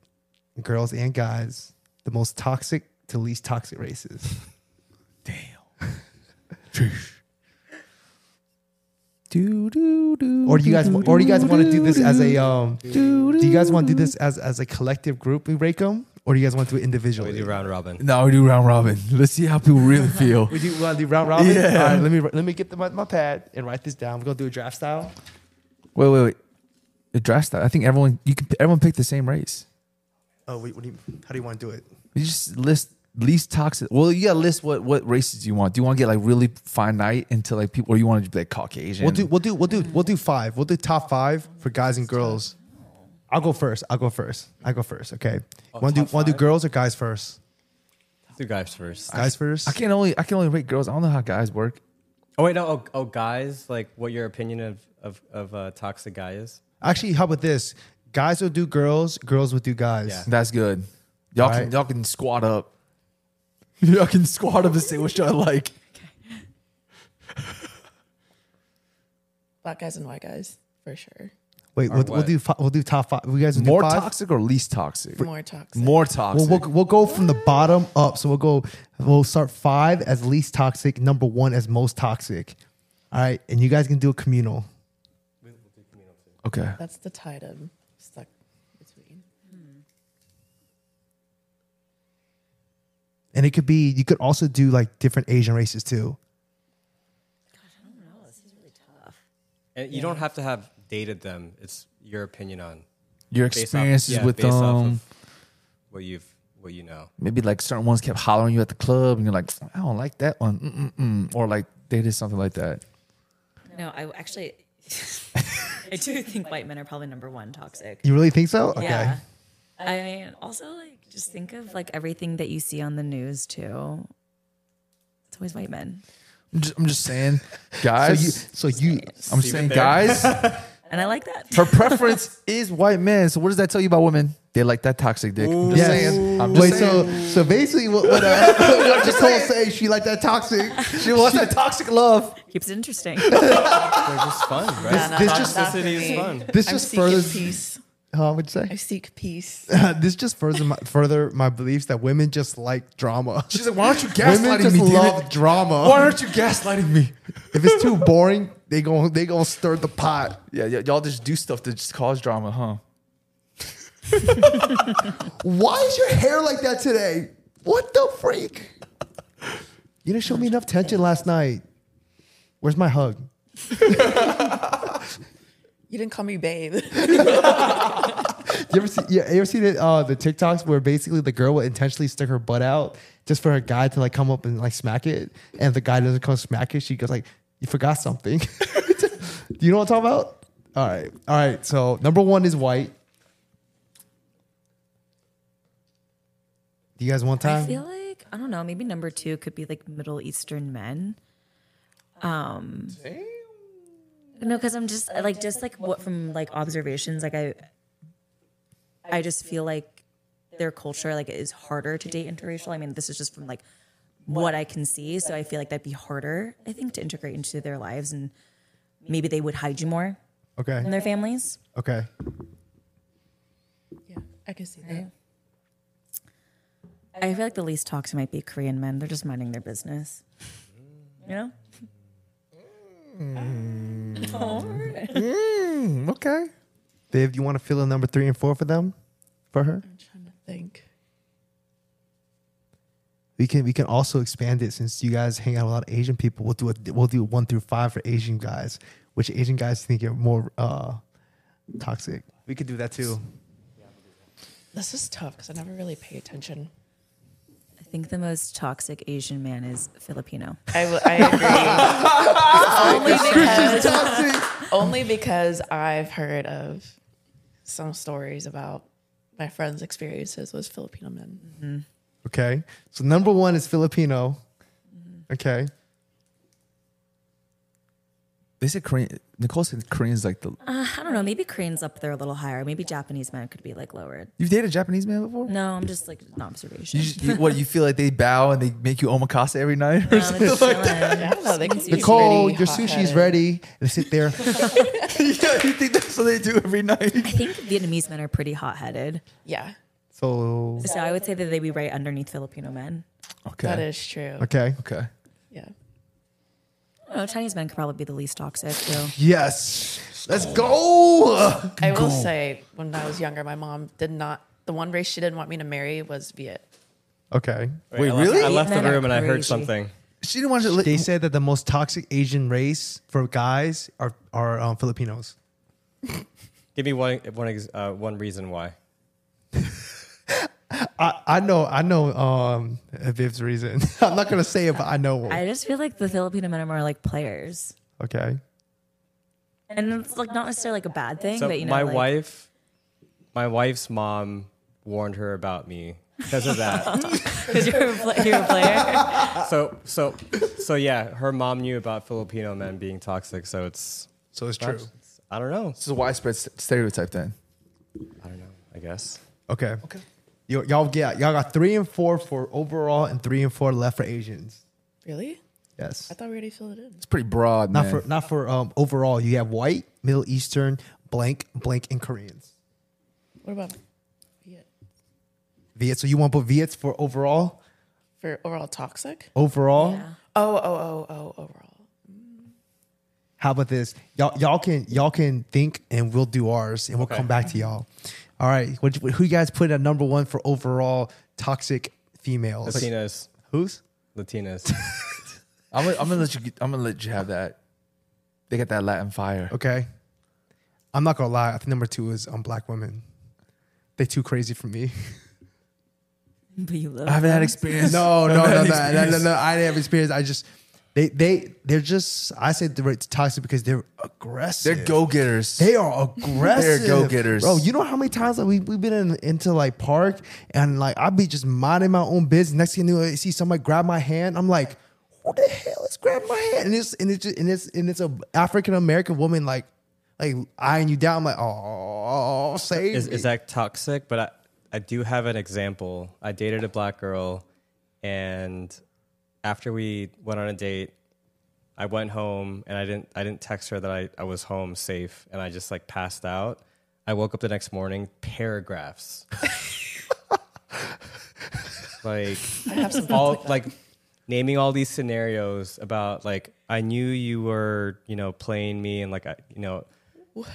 girls and guys the most toxic to least toxic races. Damn. Do, do, do, Or do you guys, do, or do you guys want to do this as a do, um? do, Do you guys want to do this as as a collective group? We rate them, or do you guys want to do it individually? We do round robin. No, we do round robin. Let's see how people really feel. We do want to do round robin. Yeah. All right, let me let me get the, my, my pad and write this down. We're gonna do a draft style. Wait, wait, wait. A draft style. I think everyone you can everyone pick the same race. Oh, wait, what do you, how do you want to do it? You just list least toxic. Well, you gotta list what what races you want. Do you want to get like really finite into like people, or you want to be like Caucasian? We'll do we'll do we'll do we'll do five. We'll do top five for guys and girls. I'll go first. I'll go first. I go first. Okay. Oh, want to do want to do girls or guys first? Let's do guys first. Guys first. I can only I can only rate girls. I don't know how guys work. Oh wait, no. Oh, oh, guys, like what your opinion of of of uh, toxic guy is? Actually, how about this? Guys will do girls. Girls will do guys. Yeah. That's good. Y'all All can right. y'all can squat up. y'all can squat up and say what y'all like. Black guys and white guys, for sure. Wait, we'll, we'll do fi- we'll do top five. We guys will do More five? toxic or least toxic? More toxic. More Well, toxic. we'll we'll go from the bottom up. So we'll go. We'll start five as least toxic. Number one as most toxic. All right, and you guys can do a communal. okay. That's the tide I'm stuck between. Hmm. And it could be. You could also do like different Asian races too. Gosh, I don't know. This is really tough. And you don't have to have dated them. It's your opinion on Your based off- experiences yeah, with based off them. of what you've what you know. Maybe like certain ones kept hollering you at the club, and you're like, I don't like that one, Mm-mm-mm. or like they did something like that. No, I actually, I do think white men are probably number one toxic. You really think so? Okay. Yeah. I mean, also like just think of like everything that you see on the news too. It's always white men, I'm just, I'm just saying, So guys. you. So you. I'm Leave it saying, there. guys, and I like that. her preference is white men. So what does that tell you about women? They like that toxic dick. I'm just Yes. saying. I'm just Wait. saying. So so basically, what what, uh, what Nicole say? She like that toxic. she wants that toxic love. Keeps it interesting. They're just fun, right? Yeah, no, this not- just- not for Toxicity is me. fun. This I'm just seeking furthers. peace. Huh, what'd you I say? seek peace. this just further my, further my beliefs that women just like drama. She's like, why aren't you Women gaslighting just me, David? love drama. Why aren't you gaslighting me? If it's too boring, they go they gonna stir the pot. Yeah, y- y'all just do stuff to just cause drama, huh? Why is your hair like that today? What the freak? You didn't show me enough tension last night. Where's my hug? You didn't call me babe. You ever see? Yeah, you ever see the uh, the TikToks where basically the girl will intentionally stick her butt out just for her guy to like come up and like smack it, and if the guy doesn't come smack it, she goes like, "You forgot something." Do you know what I'm talking about? All right, all right. So number one is white. Do you guys want time? I feel like I don't know. Maybe number two could be like Middle Eastern men. Um, no, because I'm just like just like what from like observations. Like I, I just feel like their culture like is harder to date interracial. I mean, this is just from like what I can see. So I feel like that'd be harder. I think to integrate into their lives, and maybe they would hide you more okay. in their families. Okay. yeah, I can see that. I feel like the least toxic might be Korean men. They're just minding their business. You know. Mm, okay. Dave, you want to fill in number three and four for them? For her? I'm trying to think. We can we can also expand it since you guys hang out with a lot of Asian people. We'll do a we'll do one through five for Asian guys. Which Asian guys think are more uh, toxic? We could do that too. This is tough because I never really pay attention. I think the most toxic Asian man is Filipino. I, w- I agree. only, because, only because I've heard of some stories about my friends' experiences with Filipino men. Okay. So number one is Filipino. Okay. They said Korean. Nicole said Korean's like the. Uh, I don't know. Maybe Korean's up there a little higher. Maybe Japanese men could be like lowered. You've dated a Japanese man before? No, I'm just like an observation. You just, you, what you feel like they bow and they make you omakase every night? Or No, something? like that. chilling. I don't know. They can be Nicole, your sushi's hot-headed. ready. They sit there. yeah, you think that's what they do every night? I think Vietnamese men are pretty hot headed. Yeah, So So I would say that they'd be right underneath Filipino men. Okay. that is true. okay. Okay. Yeah. Oh, Chinese men could probably be the least toxic too. Yes. Let's go. I will say, when I was younger, my mom did not. The one race she didn't want me to marry was Viet. Okay. Wait, I left- really? I left the Men are room and I heard crazy. something. She didn't want to. They said that the most toxic Asian race for guys are are um, Filipinos. Give me one one ex- uh, one reason why. I, I know I know um Viv's reason. I'm not gonna say it, but I know. one. I just feel like the Filipino men are more like players. okay. And it's like not necessarily like a bad thing, So but you know, my like, wife, my wife's mom warned her about me because of that. because you're, a pla- you're a player. so so so yeah, her mom knew about Filipino men being toxic. So it's So it's true. I don't know. This is a widespread st- stereotype then. I don't know. I guess. Okay. Okay. Y- y'all get y'all got three and four for overall and three and four left for Asians. Really? Yes. I thought we already filled it in. It's pretty broad, Not man. for not for um overall. You have white, Middle Eastern, blank, blank, and Koreans. What about Viet? Viet. So you want to put Viets for overall? For overall toxic? Overall. Yeah. Oh, oh, oh, oh, overall. How about this? Y'all y'all can y'all can think and we'll do ours and we'll Okay. come back to y'all. All right. What, who you guys put at number one for overall toxic females? Latinas. Who's? Latinas. I'm gonna, I'm gonna let you. get- I'm gonna let you have that. They got that Latin fire. Okay. I'm not gonna lie. I think number two is um black women. They too crazy for me. But you love I haven't had them. experience. No, no, I no, no, no, no, no. I didn't have experience. I just they they they're just I say they're toxic because they're aggressive. They're go getters. They are aggressive. They're go-getters. Bro, you know how many times like, we, we've been in, into like park and like I'll be just minding my own business. Next thing you know, I see somebody grab my hand. I'm like, who the hell is grabbing my hand? And it's and it's just, and it's and it's a African American woman like like eyeing you down. I'm like, oh, save is, me. is that toxic? But I, I do have an example. I dated a black girl, and after we went on a date, I went home and I didn't I didn't text her that I, I was home safe, and I just like passed out. I woke up the next morning, paragraphs, like I have some all like naming all these scenarios about like I knew you were you know playing me and like I you know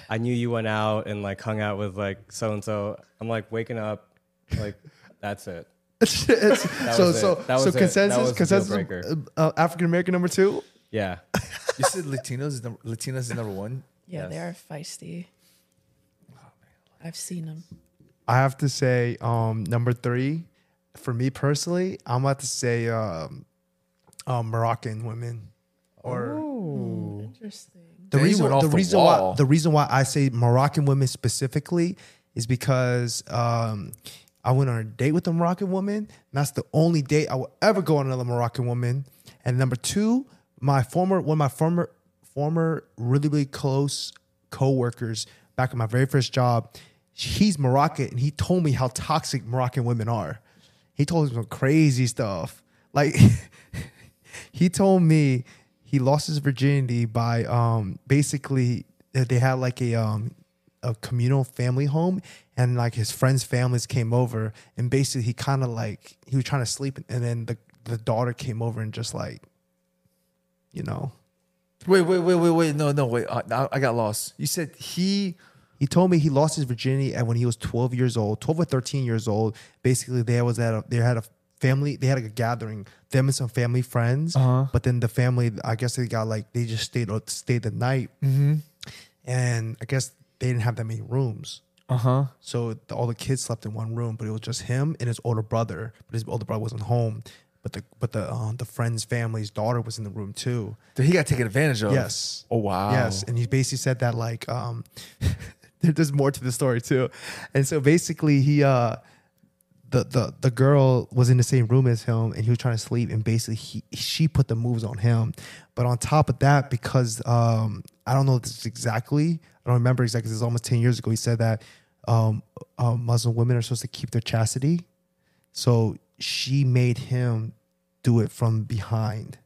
I knew you went out and like hung out with like so and so. I'm like waking up, like that's it. It's- That so it. so so it. Consensus was the deal consensus uh, African American number two. Yeah, You said Latinos is number, Latinas is number one. Yeah, they are feisty. I've seen them. I have to say, um, number three, for me personally, I'm about to say um, um, Moroccan women. Or Interesting. the Dang, reason the the reason wall. why the reason why I say Moroccan women specifically is because um, I went on a date with a Moroccan woman. That's the only date I will ever go on another Moroccan woman. And number two, my former one of my former former really really close coworkers back at my very first job. He's Moroccan and he told me how toxic Moroccan women are. He told me some crazy stuff. Like he told me he lost his virginity by um basically they had like a um a communal family home and like his friends families came over and basically he kind of like he was trying to sleep and then the the daughter came over and just like you know Wait, wait, wait, wait, wait. No, no, wait. I, I got lost. You said he. he told me he lost his virginity at when he was 12 years old 12 or 13 years old basically there was at a they had a family they had like a gathering them and some family friends Uh-huh. but then the family i guess they got like they just stayed stayed the night Mm-hmm. and i guess they didn't have that many rooms Uh huh. so the, all the kids slept in one room but it was just him and his older brother but his older brother wasn't home but the but the uh, the friend's family's daughter was in the room too He got taken advantage of. yes Oh wow. Yes, and he basically said that like um there's more to the story too. And so basically he uh the the the girl was in the same room as him and he was trying to sleep and basically he she put the moves on him. But on top of that because um I don't know this exactly. I don't remember exactly. This is almost 10 years ago. He said that um uh, Muslim women are supposed to keep their chastity. So she made him do it from behind.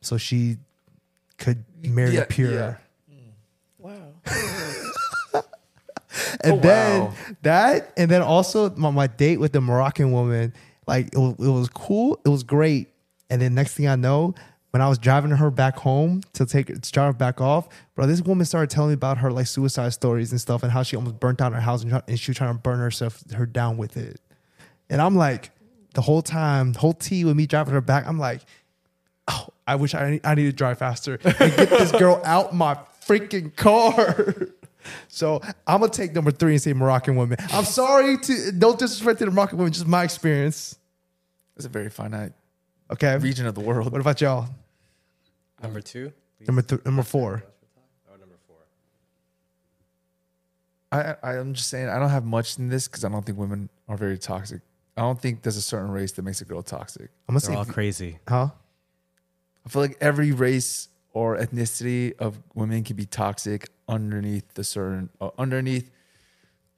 So she could marry Yeah, a pure. yeah. and Oh, then wow. that, and then also my, my date with the Moroccan woman, like it was, it was cool, it was great. And then next thing I know, when I was driving her back home to take to drive her back off, bro, this woman started telling me about her like suicide stories and stuff, and how she almost burnt down her house and, and she was trying to burn herself her down with it. And I'm like, the whole time, the whole tea with me driving her back, I'm like, oh, I wish I I need to drive faster and get this girl out my freaking car. So I'm gonna take number three and say Moroccan women. I'm sorry to no disrespect to the Moroccan women, just my experience. It's a very finite Okay. region of the world. What about y'all? Number two. Number th- number four. Oh, number four. I, I I'm just saying I don't have much in this because I don't think women are very toxic. I don't think there's a certain race that makes a girl toxic. I'm gonna They're say all crazy. huh? I feel like every race or ethnicity of women can be toxic underneath the certain uh, underneath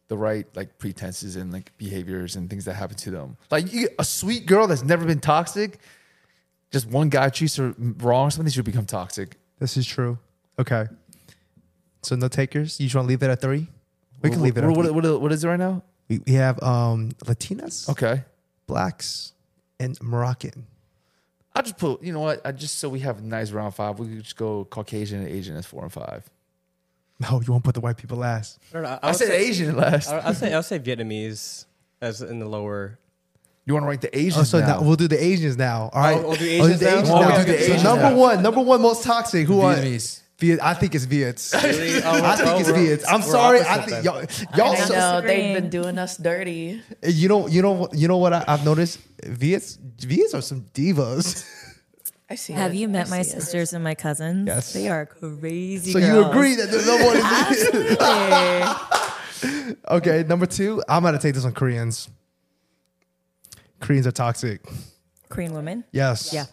the right like pretenses and like behaviors and things that happen to them. Like you, a sweet girl that's never been toxic, just one guy treats her wrong or something, she'll become toxic. This is true. Okay. So no takers. You just want to leave it at three? We can leave it. At What, three. what, what, what is it right now? We, we have um Latinas, Okay. blacks, and Moroccan. I'll just put, you know what? I just so we have a nice round five, we could just go Caucasian and Asian as four and five. No, you won't put the white people last. I don't know. I, would said say, Asian last. I- I'll say I'll say Vietnamese as in the lower. You want to rank the Oh, Asians so now? now we'll do the Asians now. All right. Oh, we'll do oh, Asians now? Oh, we'll do the So Asians number now. one, number one most toxic. Who are Vietnamese. Viet, I think it's Viets. Really? Oh, I think oh, it's we're- Viets. I'm sorry. I think y'all, y'all I so- know they've been doing us dirty. Eh, you know, you know, you know what I, I've noticed? Viets, Viets are some divas. I see. Have it. you I met my see it. sisters and my cousins? Yes. They are crazy. so you agree that there's no one is Absolutely. Okay, number two, I'm gonna take this on Koreans. Koreans are toxic. Korean women. Yes. Yeah.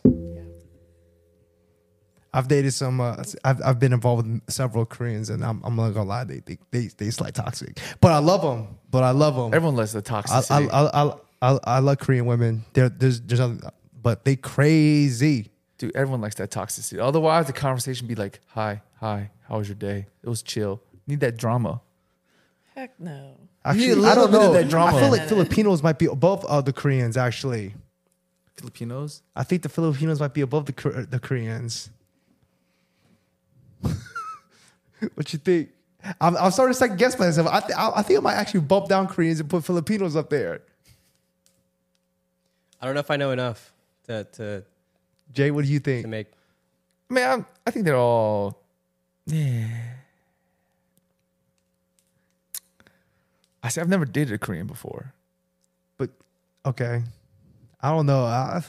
I've dated some. Uh, I've I've been involved with several Koreans, and I'm I'm not gonna lie, they they they they slight toxic. But I love them. But I love them. Everyone loves the I, toxicity. I, I, I, I, I love Korean women. There, there's, there's nothing, but they crazy. Dude, everyone likes that toxicity. Otherwise, the conversation be like, "Hi, hi, how was your day? It was chill." Need that drama. Heck no. Actually, need a I little don't know. that drama. I feel like Filipinos might be above uh, the Koreans. Actually, Filipinos. I think the Filipinos might be above the the Koreans. what you think? I'm, I'm starting to second guess myself. I, th- I, I think I might actually bump down Koreans and put Filipinos up there. I don't know if I know enough to to, Jay, what do you think? to think? make. I mean, I'm, I think they're all. Yeah. I say I've never dated a Korean before. But okay, I don't know. I,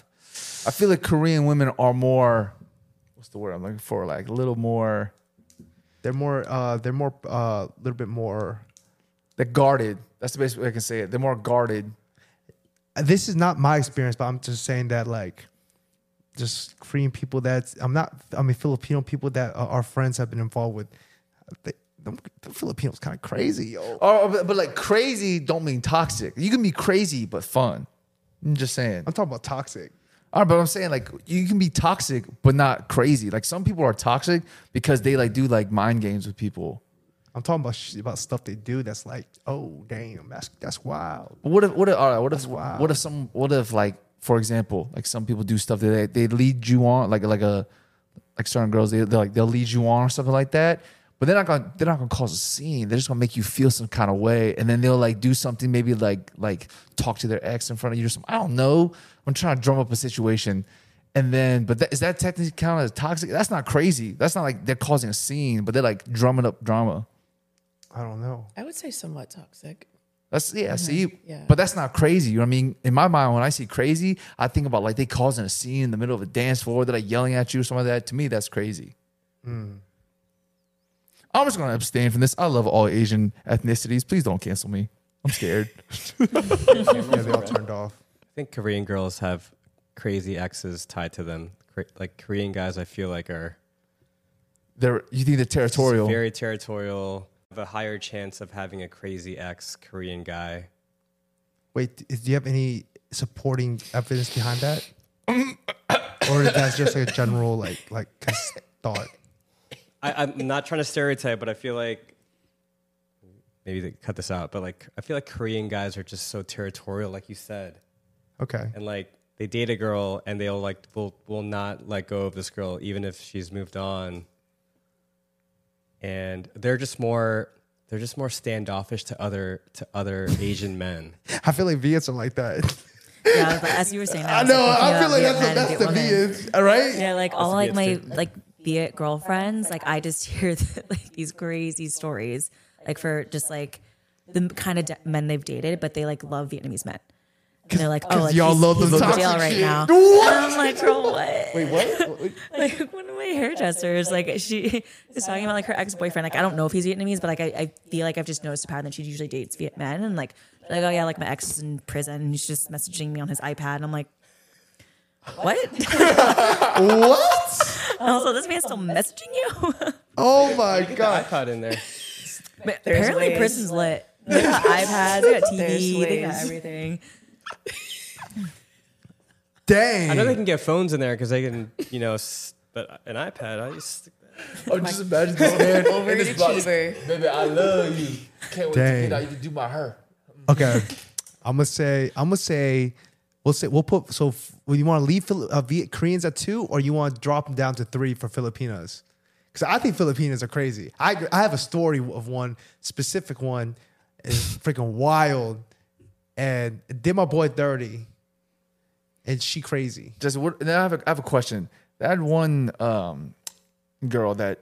I feel like Korean women are more. What's the word I'm looking for? Like a little more. they're more. Uh, they're more. A uh, little bit more. They're guarded. That's the best way I can say it. They're more guarded. this is not my experience, but I'm just saying that like just Korean people that I'm not I mean Filipino people that uh, our friends have been involved with they, the, the Filipinos kind of crazy, yo. Or, but, but like crazy don't mean toxic. You can be crazy but fun. I'm just saying. I'm talking about toxic. All right, but I'm saying like you can be toxic but not crazy. Like some people are toxic because they like do like mind games with people. I'm talking about sh- about stuff they do that's like, oh damn, that's that's wild. But what if what if all right, what if wild. what if some what if like for example like some people do stuff that they, they lead you on like like a like certain girls they they're like they'll lead you on or something like that. But they're not gonna they're not gonna cause a scene. They're just gonna make you feel some kind of way, and then they'll like do something maybe like like talk to their ex in front of you or something. I don't know. I'm trying to drum up a situation, and then but that, is that technically kind of toxic? That's not crazy. That's not like they're causing a scene, but they're like drumming up drama. I don't know. I would say somewhat toxic. That's yeah. Mm-hmm. See, Yeah. but that's not crazy. You know what I mean? In my mind, when I see crazy, I think about like they causing a scene in the middle of a dance floor. They're like yelling at you or something like that. To me, that's crazy. Mm. I'm just gonna abstain from this. I love all Asian ethnicities. Please don't cancel me. I'm scared. Yeah, they all turned off. I think Korean girls have crazy exes tied to them. Like Korean guys, I feel like are They're you think they're territorial? very territorial. Have a higher chance of having a crazy ex Korean guy. Wait, do you have any supporting evidence behind that, or is that just like a general like like thought? I, I'm not trying to stereotype, but I feel like maybe they cut this out, but like I feel like Korean guys are just so territorial, like you said, Okay. and like they date a girl and they'll like will will not let go of this girl even if she's moved on, and they're just more they're just more standoffish to other to other Asian men. I feel like Viets are like that. Yeah, but as you were saying, I was, know. like, I thinking feel like about that's the, Viet men that's and the women. Viets, all right? Yeah, like all like my too. Viet girlfriends, like I just hear the, like these crazy stories, like for just like the kind of de- men they've dated, but they like love Vietnamese men. And they're like, oh, like y'all he's, love he's them in jail right shit. now. What? And I'm like, girl, what? Wait, what? like one of my hairdressers, like she is talking about like her ex boyfriend. Like I don't know if he's Vietnamese, but like I, I feel like I've just noticed a pattern that she usually dates Viet men, and like like oh yeah, like my ex is in prison, and he's just messaging me on his iPad, and I'm like, what? what? And also, this man's still messaging you. Oh my Get the god. iPod in there. But apparently, ways. prison's lit. They got iPads, they got TV, they got everything. Dang. I know they can get phones in there because they can, you know, s- but an iPad, I just stick that. Oh, just imagine this man in this box. Overachiever. Baby, I love you. Can't wait Dang. to get out. You can do my hair. Okay, I'm gonna say I'm gonna say we'll say we'll put so you want to leave Phil- uh, Viet Koreans at two or you want to drop them down to three for Filipinos? Because I think Filipinos are crazy. I I have a story of one specific one is freaking wild and did my boy dirty and she crazy. Just what? Then I have a, I have a question. That one um, girl that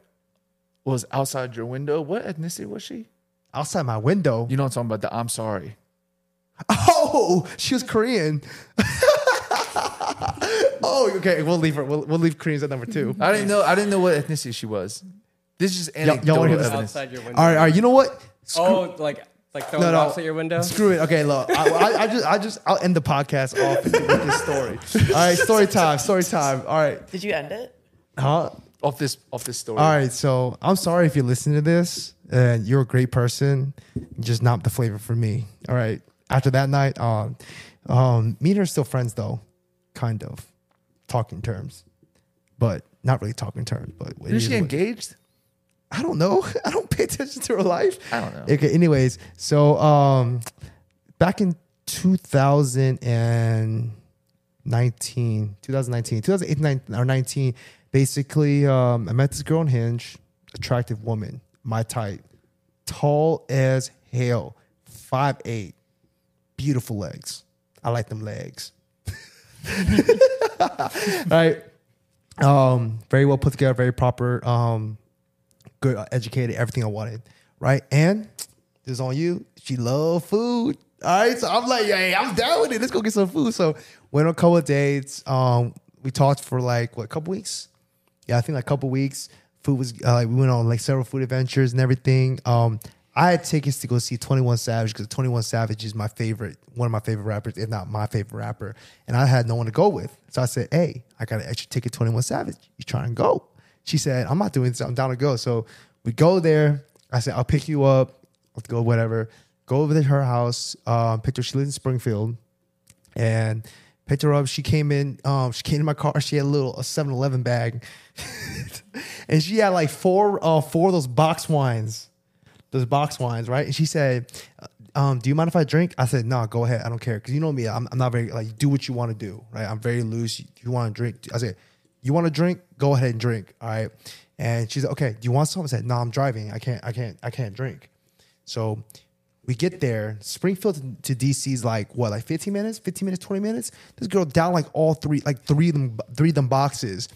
was outside your window. What ethnicity was she? Outside my window. You know what I'm talking about? The I'm sorry. Oh, she was Korean. oh, okay. We'll leave her. We'll, we'll leave Koreans at number two. I didn't know. I didn't know what ethnicity she was. This is just y'all anecdotal wanna hear this? evidence. outside your window. All right, all right. You know what? Screw- Oh, like like throwing No, no. rocks at your window. Screw it. Okay, look. I, I, I just, I just, I'll end the podcast off with this story. All right, story time. Story time. All right, Did you end it? huh? Off this off this story. All right. So I'm sorry if you listen to this and you're a great person, just not the flavor for me. All right. After that night, um, um, me and her are still friends though, kind of, talking terms, but not really talking terms. But is she engaged? I don't know. I don't pay attention to her life. I don't know. Okay. Anyways, so um, back in 2019, 2019, 2018 or 19, basically, um, I met this girl on Hinge, attractive woman, my type, tall as hell, 5'8", beautiful legs. I like them legs. right. Um, very well put together, very proper. Um, good, uh, educated, everything I wanted, right? And this is on you. She love food. All right, so I'm like, hey, I'm down with it. Let's go get some food. So went on a couple of dates. Um, we talked for like what, a couple weeks? Yeah, I think like a couple weeks. Food was uh, like we went on like several food adventures and everything. Um, I had tickets to go see Twenty One Savage because Twenty One Savage is my favorite, one of my favorite rappers, if not my favorite rapper. And I had no one to go with, so I said, "Hey, I got an extra ticket, Twenty One Savage. You trying to go?" She said, "I'm not doing this. I'm down to go." So we go there. I said, "I'll pick you up. Let's go, whatever." Go over to her house. Um, her. She lives in Springfield, and picked her up. She came in. Um, she came in my car. She had a little a 7-Eleven bag, and she had like four uh, four of those box wines, those box wines, right? And she said, um, "Do you mind if I drink?" I said, "No, go ahead. I don't care because you know me. I'm, I'm not very like do what you want to do, right? I'm very loose. You want to drink, I said, you want to drink? Go ahead and drink, all right." And she said, "Okay, do you want some?" I said, "No, I'm driving. I can't. I can't. I can't drink." So we get there. Springfield to, to DC is like what, like 15 minutes, 15 minutes, 20 minutes. This girl down like all three, like three of them, three of them boxes.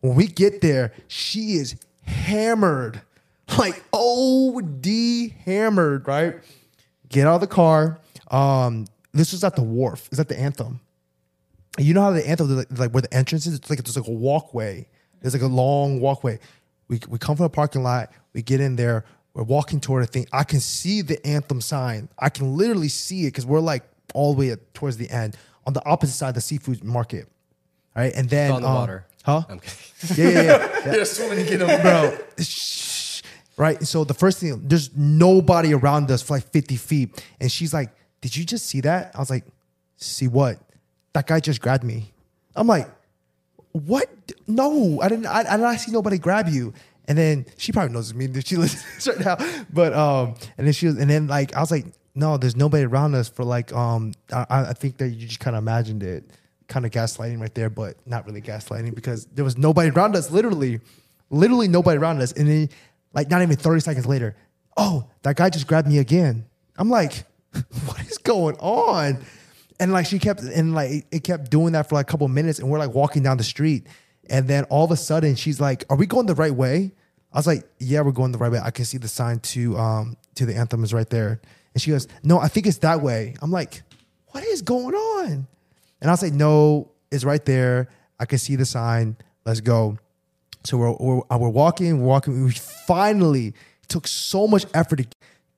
When we get there, she is hammered, like OD hammered, right? Get out of the car. Um, this was at the wharf. Is at the anthem. And you know how the anthem, like, like where the entrance is, it's like there's like a walkway. There's like a long walkway. We we come from the parking lot. We get in there. We're walking toward a thing. I can see the anthem sign. I can literally see it because we're like all the way at, towards the end on the opposite side of the seafood market. All right, and then on the um, water. huh? I'm kidding. Yeah, yeah, yeah. swimming get them. bro. Right. So the first thing, there's nobody around us for like 50 feet. And she's like, Did you just see that? I was like, See what? That guy just grabbed me. I'm like, What? No, I didn't. I, I did not see nobody grab you. And then she probably knows me she listens right now. But um, and then she was, and then like I was like, no, there's nobody around us for like um, I, I think that you just kind of imagined it, kind of gaslighting right there, but not really gaslighting because there was nobody around us, literally, literally nobody around us. And then like not even 30 seconds later, oh, that guy just grabbed me again. I'm like, what is going on? And like she kept and like it kept doing that for like a couple minutes, and we're like walking down the street, and then all of a sudden she's like, "Are we going the right way?" I was like, "Yeah, we're going the right way. I can see the sign to um to the anthem is right there." And she goes, "No, I think it's that way." I'm like, "What is going on?" And I was like, "No, it's right there. I can see the sign. Let's go." So we're we're, uh, we're walking, we're walking. We finally took so much effort to,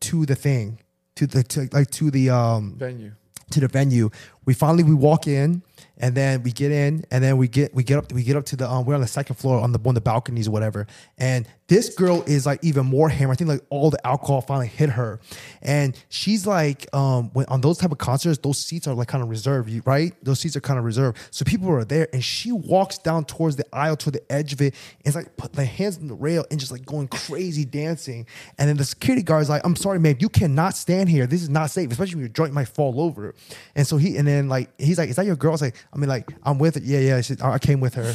to the thing, to the to, like to the um Venue. to the venue. We finally we walk in and then we get in and then we get we get up we get up to the um we're on the second floor on the one of the balconies or whatever. And this girl is like even more hammered. I think like all the alcohol finally hit her. And she's like um when on those type of concerts, those seats are like kind of reserved, right? Those seats are kind of reserved. So people are there and she walks down towards the aisle to the edge of it and it's like put the hands on the rail and just like going crazy dancing. And then the security guard's like, I'm sorry, ma'am, you cannot stand here. This is not safe, especially when your joint might fall over. And so he and then like he's like, Is that your girl? I was like, I mean, like, I'm with it. Yeah, yeah. She, I came with her.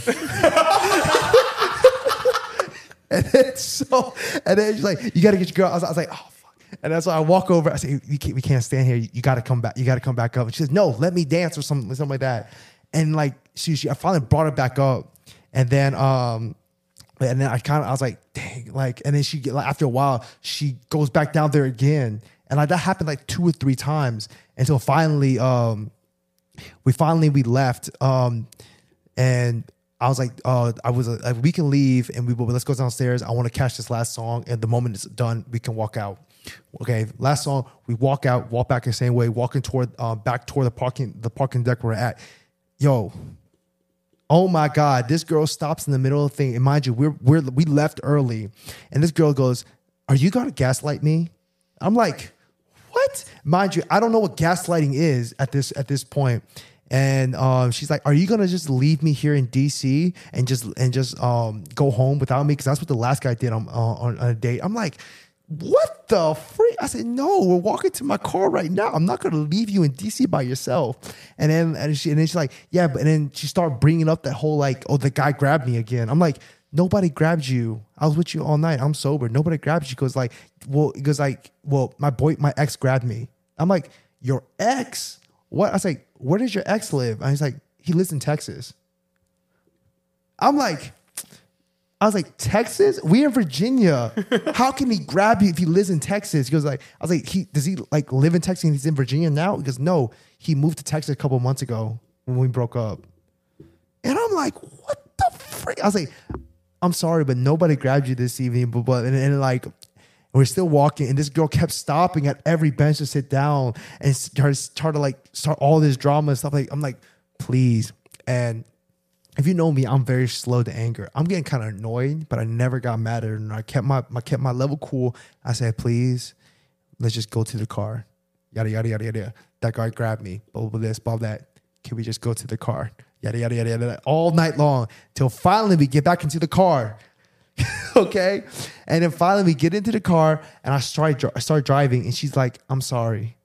and then so and then she's like, You gotta get your girl. I was, I was like, oh fuck. And that's why I walk over. I say, "We can't, we can't stand here. You got to come back. You got to come back up." And she says, "No, let me dance or something, something like that." And like she, she I finally brought her back up, and then um, and then I kind of I was like, "Dang!" Like, and then she like after a while she goes back down there again, and like that happened like two or three times until finally um, we finally we left um, and. I was like, uh, I was like, we can leave and we will, let's go downstairs. I want to catch this last song. And the moment it's done, we can walk out. Okay. Last song, we walk out, walk back the same way, walking toward, uh, back toward the parking, the parking deck we're at. Yo, oh my God, this girl stops in the middle of the thing. And mind you, we're, we're, we left early. And this girl goes, Are you going to gaslight me? I'm like, What? Mind you, I don't know what gaslighting is at this, at this point. And um, she's like, "Are you gonna just leave me here in DC and just and just um, go home without me? Because that's what the last guy did on, on on a date." I'm like, "What the freak?" I said, "No, we're walking to my car right now. I'm not gonna leave you in DC by yourself." And then and she and then she's like, "Yeah," but and then she started bringing up that whole like, "Oh, the guy grabbed me again." I'm like. Nobody grabbed you. I was with you all night. I'm sober. Nobody grabbed you. Goes like, well, goes like, well, my boy, my ex grabbed me. I'm like, your ex? What? I was like, where does your ex live? And he's like, he lives in Texas. I'm like, I was like, Texas? We in Virginia. How can he grab you if he lives in Texas? He goes like, I was like, he does he like live in Texas and he's in Virginia now? He goes, no, he moved to Texas a couple months ago when we broke up. And I'm like, what the freak? I was like, I'm sorry, but nobody grabbed you this evening. But, but and, and like we're still walking, and this girl kept stopping at every bench to sit down and started, started like start all this drama and stuff. Like I'm like, please. And if you know me, I'm very slow to anger. I'm getting kind of annoyed, but I never got mad at her. And I kept my I kept my level cool. I said, please, let's just go to the car. Yada yada yada yada. That guy grabbed me. Blah blah, blah this, blah that. Can we just go to the car? Yada yada yada yada. All night long till finally we get back into the car. okay, and then finally we get into the car and I start I start driving and she's like, "I'm sorry,"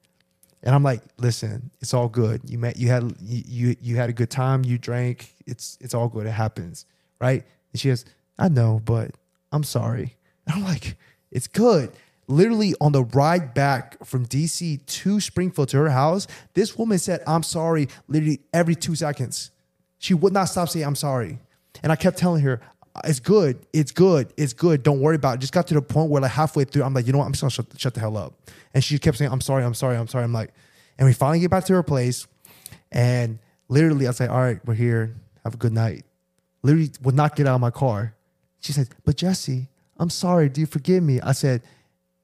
and I'm like, "Listen, it's all good. You met you had you you, had a good time. You drank. It's it's all good. It happens, right?" And she goes, "I know, but I'm sorry." And I'm like, "It's good." Literally on the ride back from DC to Springfield to her house, this woman said, "I'm sorry." Literally every two seconds, she would not stop saying, "I'm sorry," and I kept telling her, it's good. It's good. It's good. Don't worry about it. Just got to the point where like halfway through, I'm like, you know what? I'm just gonna shut, the hell up. And she kept saying, I'm sorry, I'm sorry, I'm sorry. I'm like, and we finally get back to her place. And literally I like, all right, we're here. Have a good night. Literally would not get out of my car. She said, but Jesse, I'm sorry. Do you forgive me? I said,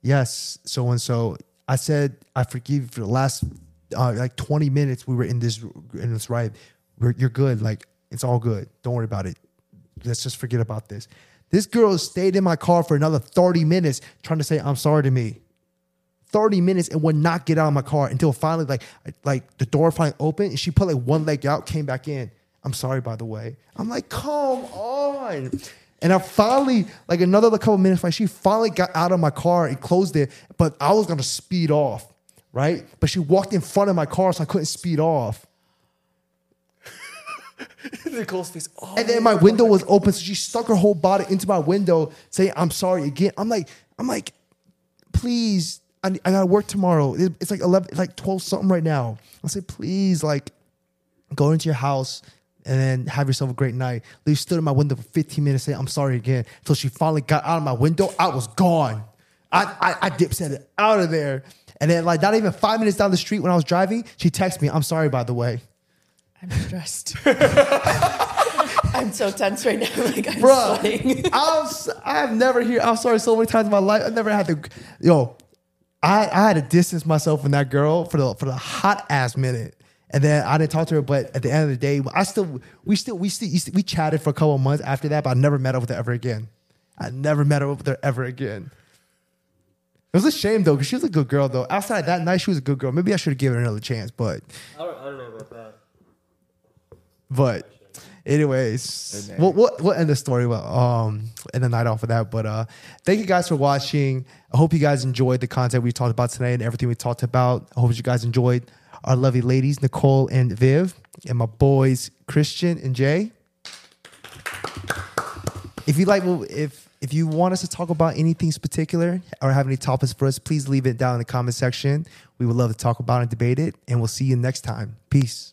yes, so and so. I said, I forgive you for the last uh, like 20 minutes we were in this in this ride. You're good. Like it's all good. Don't worry about it let's just forget about this. This girl stayed in my car for another 30 minutes trying to say I'm sorry to me. 30 minutes and would not get out of my car until finally like like the door finally opened and she put like one leg out, came back in. I'm sorry by the way. I'm like, come on. And I finally, like another couple minutes, like she finally got out of my car and closed it, but I was gonna speed off, right? But she walked in front of my car, so I couldn't speed off. Nicole's face. Oh, And then my window was open, so she stuck her whole body into my window, saying, "I'm sorry again." I'm like, I'm like, please, I, I gotta work tomorrow. It- It's like eleven, it's like twelve something right now. I said, please, like, go into your house and then have yourself a great night. Lee stood in my window for 15 minutes, saying, "I'm sorry again." Until she finally got out of my window, I was gone. I I, I dip it out of there, and then like not even five minutes down the street when I was driving, she texted me, "I'm sorry, by the way." I'm stressed. I'm so tense right now. Like I'm Bruh, sweating. I'm, s- I've never hear I'm sorry so many times in my life. I've never had to yo, I, I had to distance myself from that girl for the for the hot ass minute. And then I didn't talk to her, but at the end of the day, I still we still we still we chatted for a couple of months after that, but I never met up with her ever again. I never met her up with her ever again. It was a shame though, because she was a good girl though. Outside that night, she was a good girl. Maybe I should have given her another chance, but I don't, I don't know about that. But anyways, we'll, we'll, we'll end the story well, um end the night off of that. But uh thank you guys for watching. I hope you guys enjoyed the content we talked about today and everything we talked about. I hope you guys enjoyed our lovely ladies, Nicole and Viv, and my boys Christian and Jay. If you like, if if you want us to talk about anything particular or have any topics for us, please leave it down in the comment section. We would love to talk about and debate it. And we'll see you next time. Peace.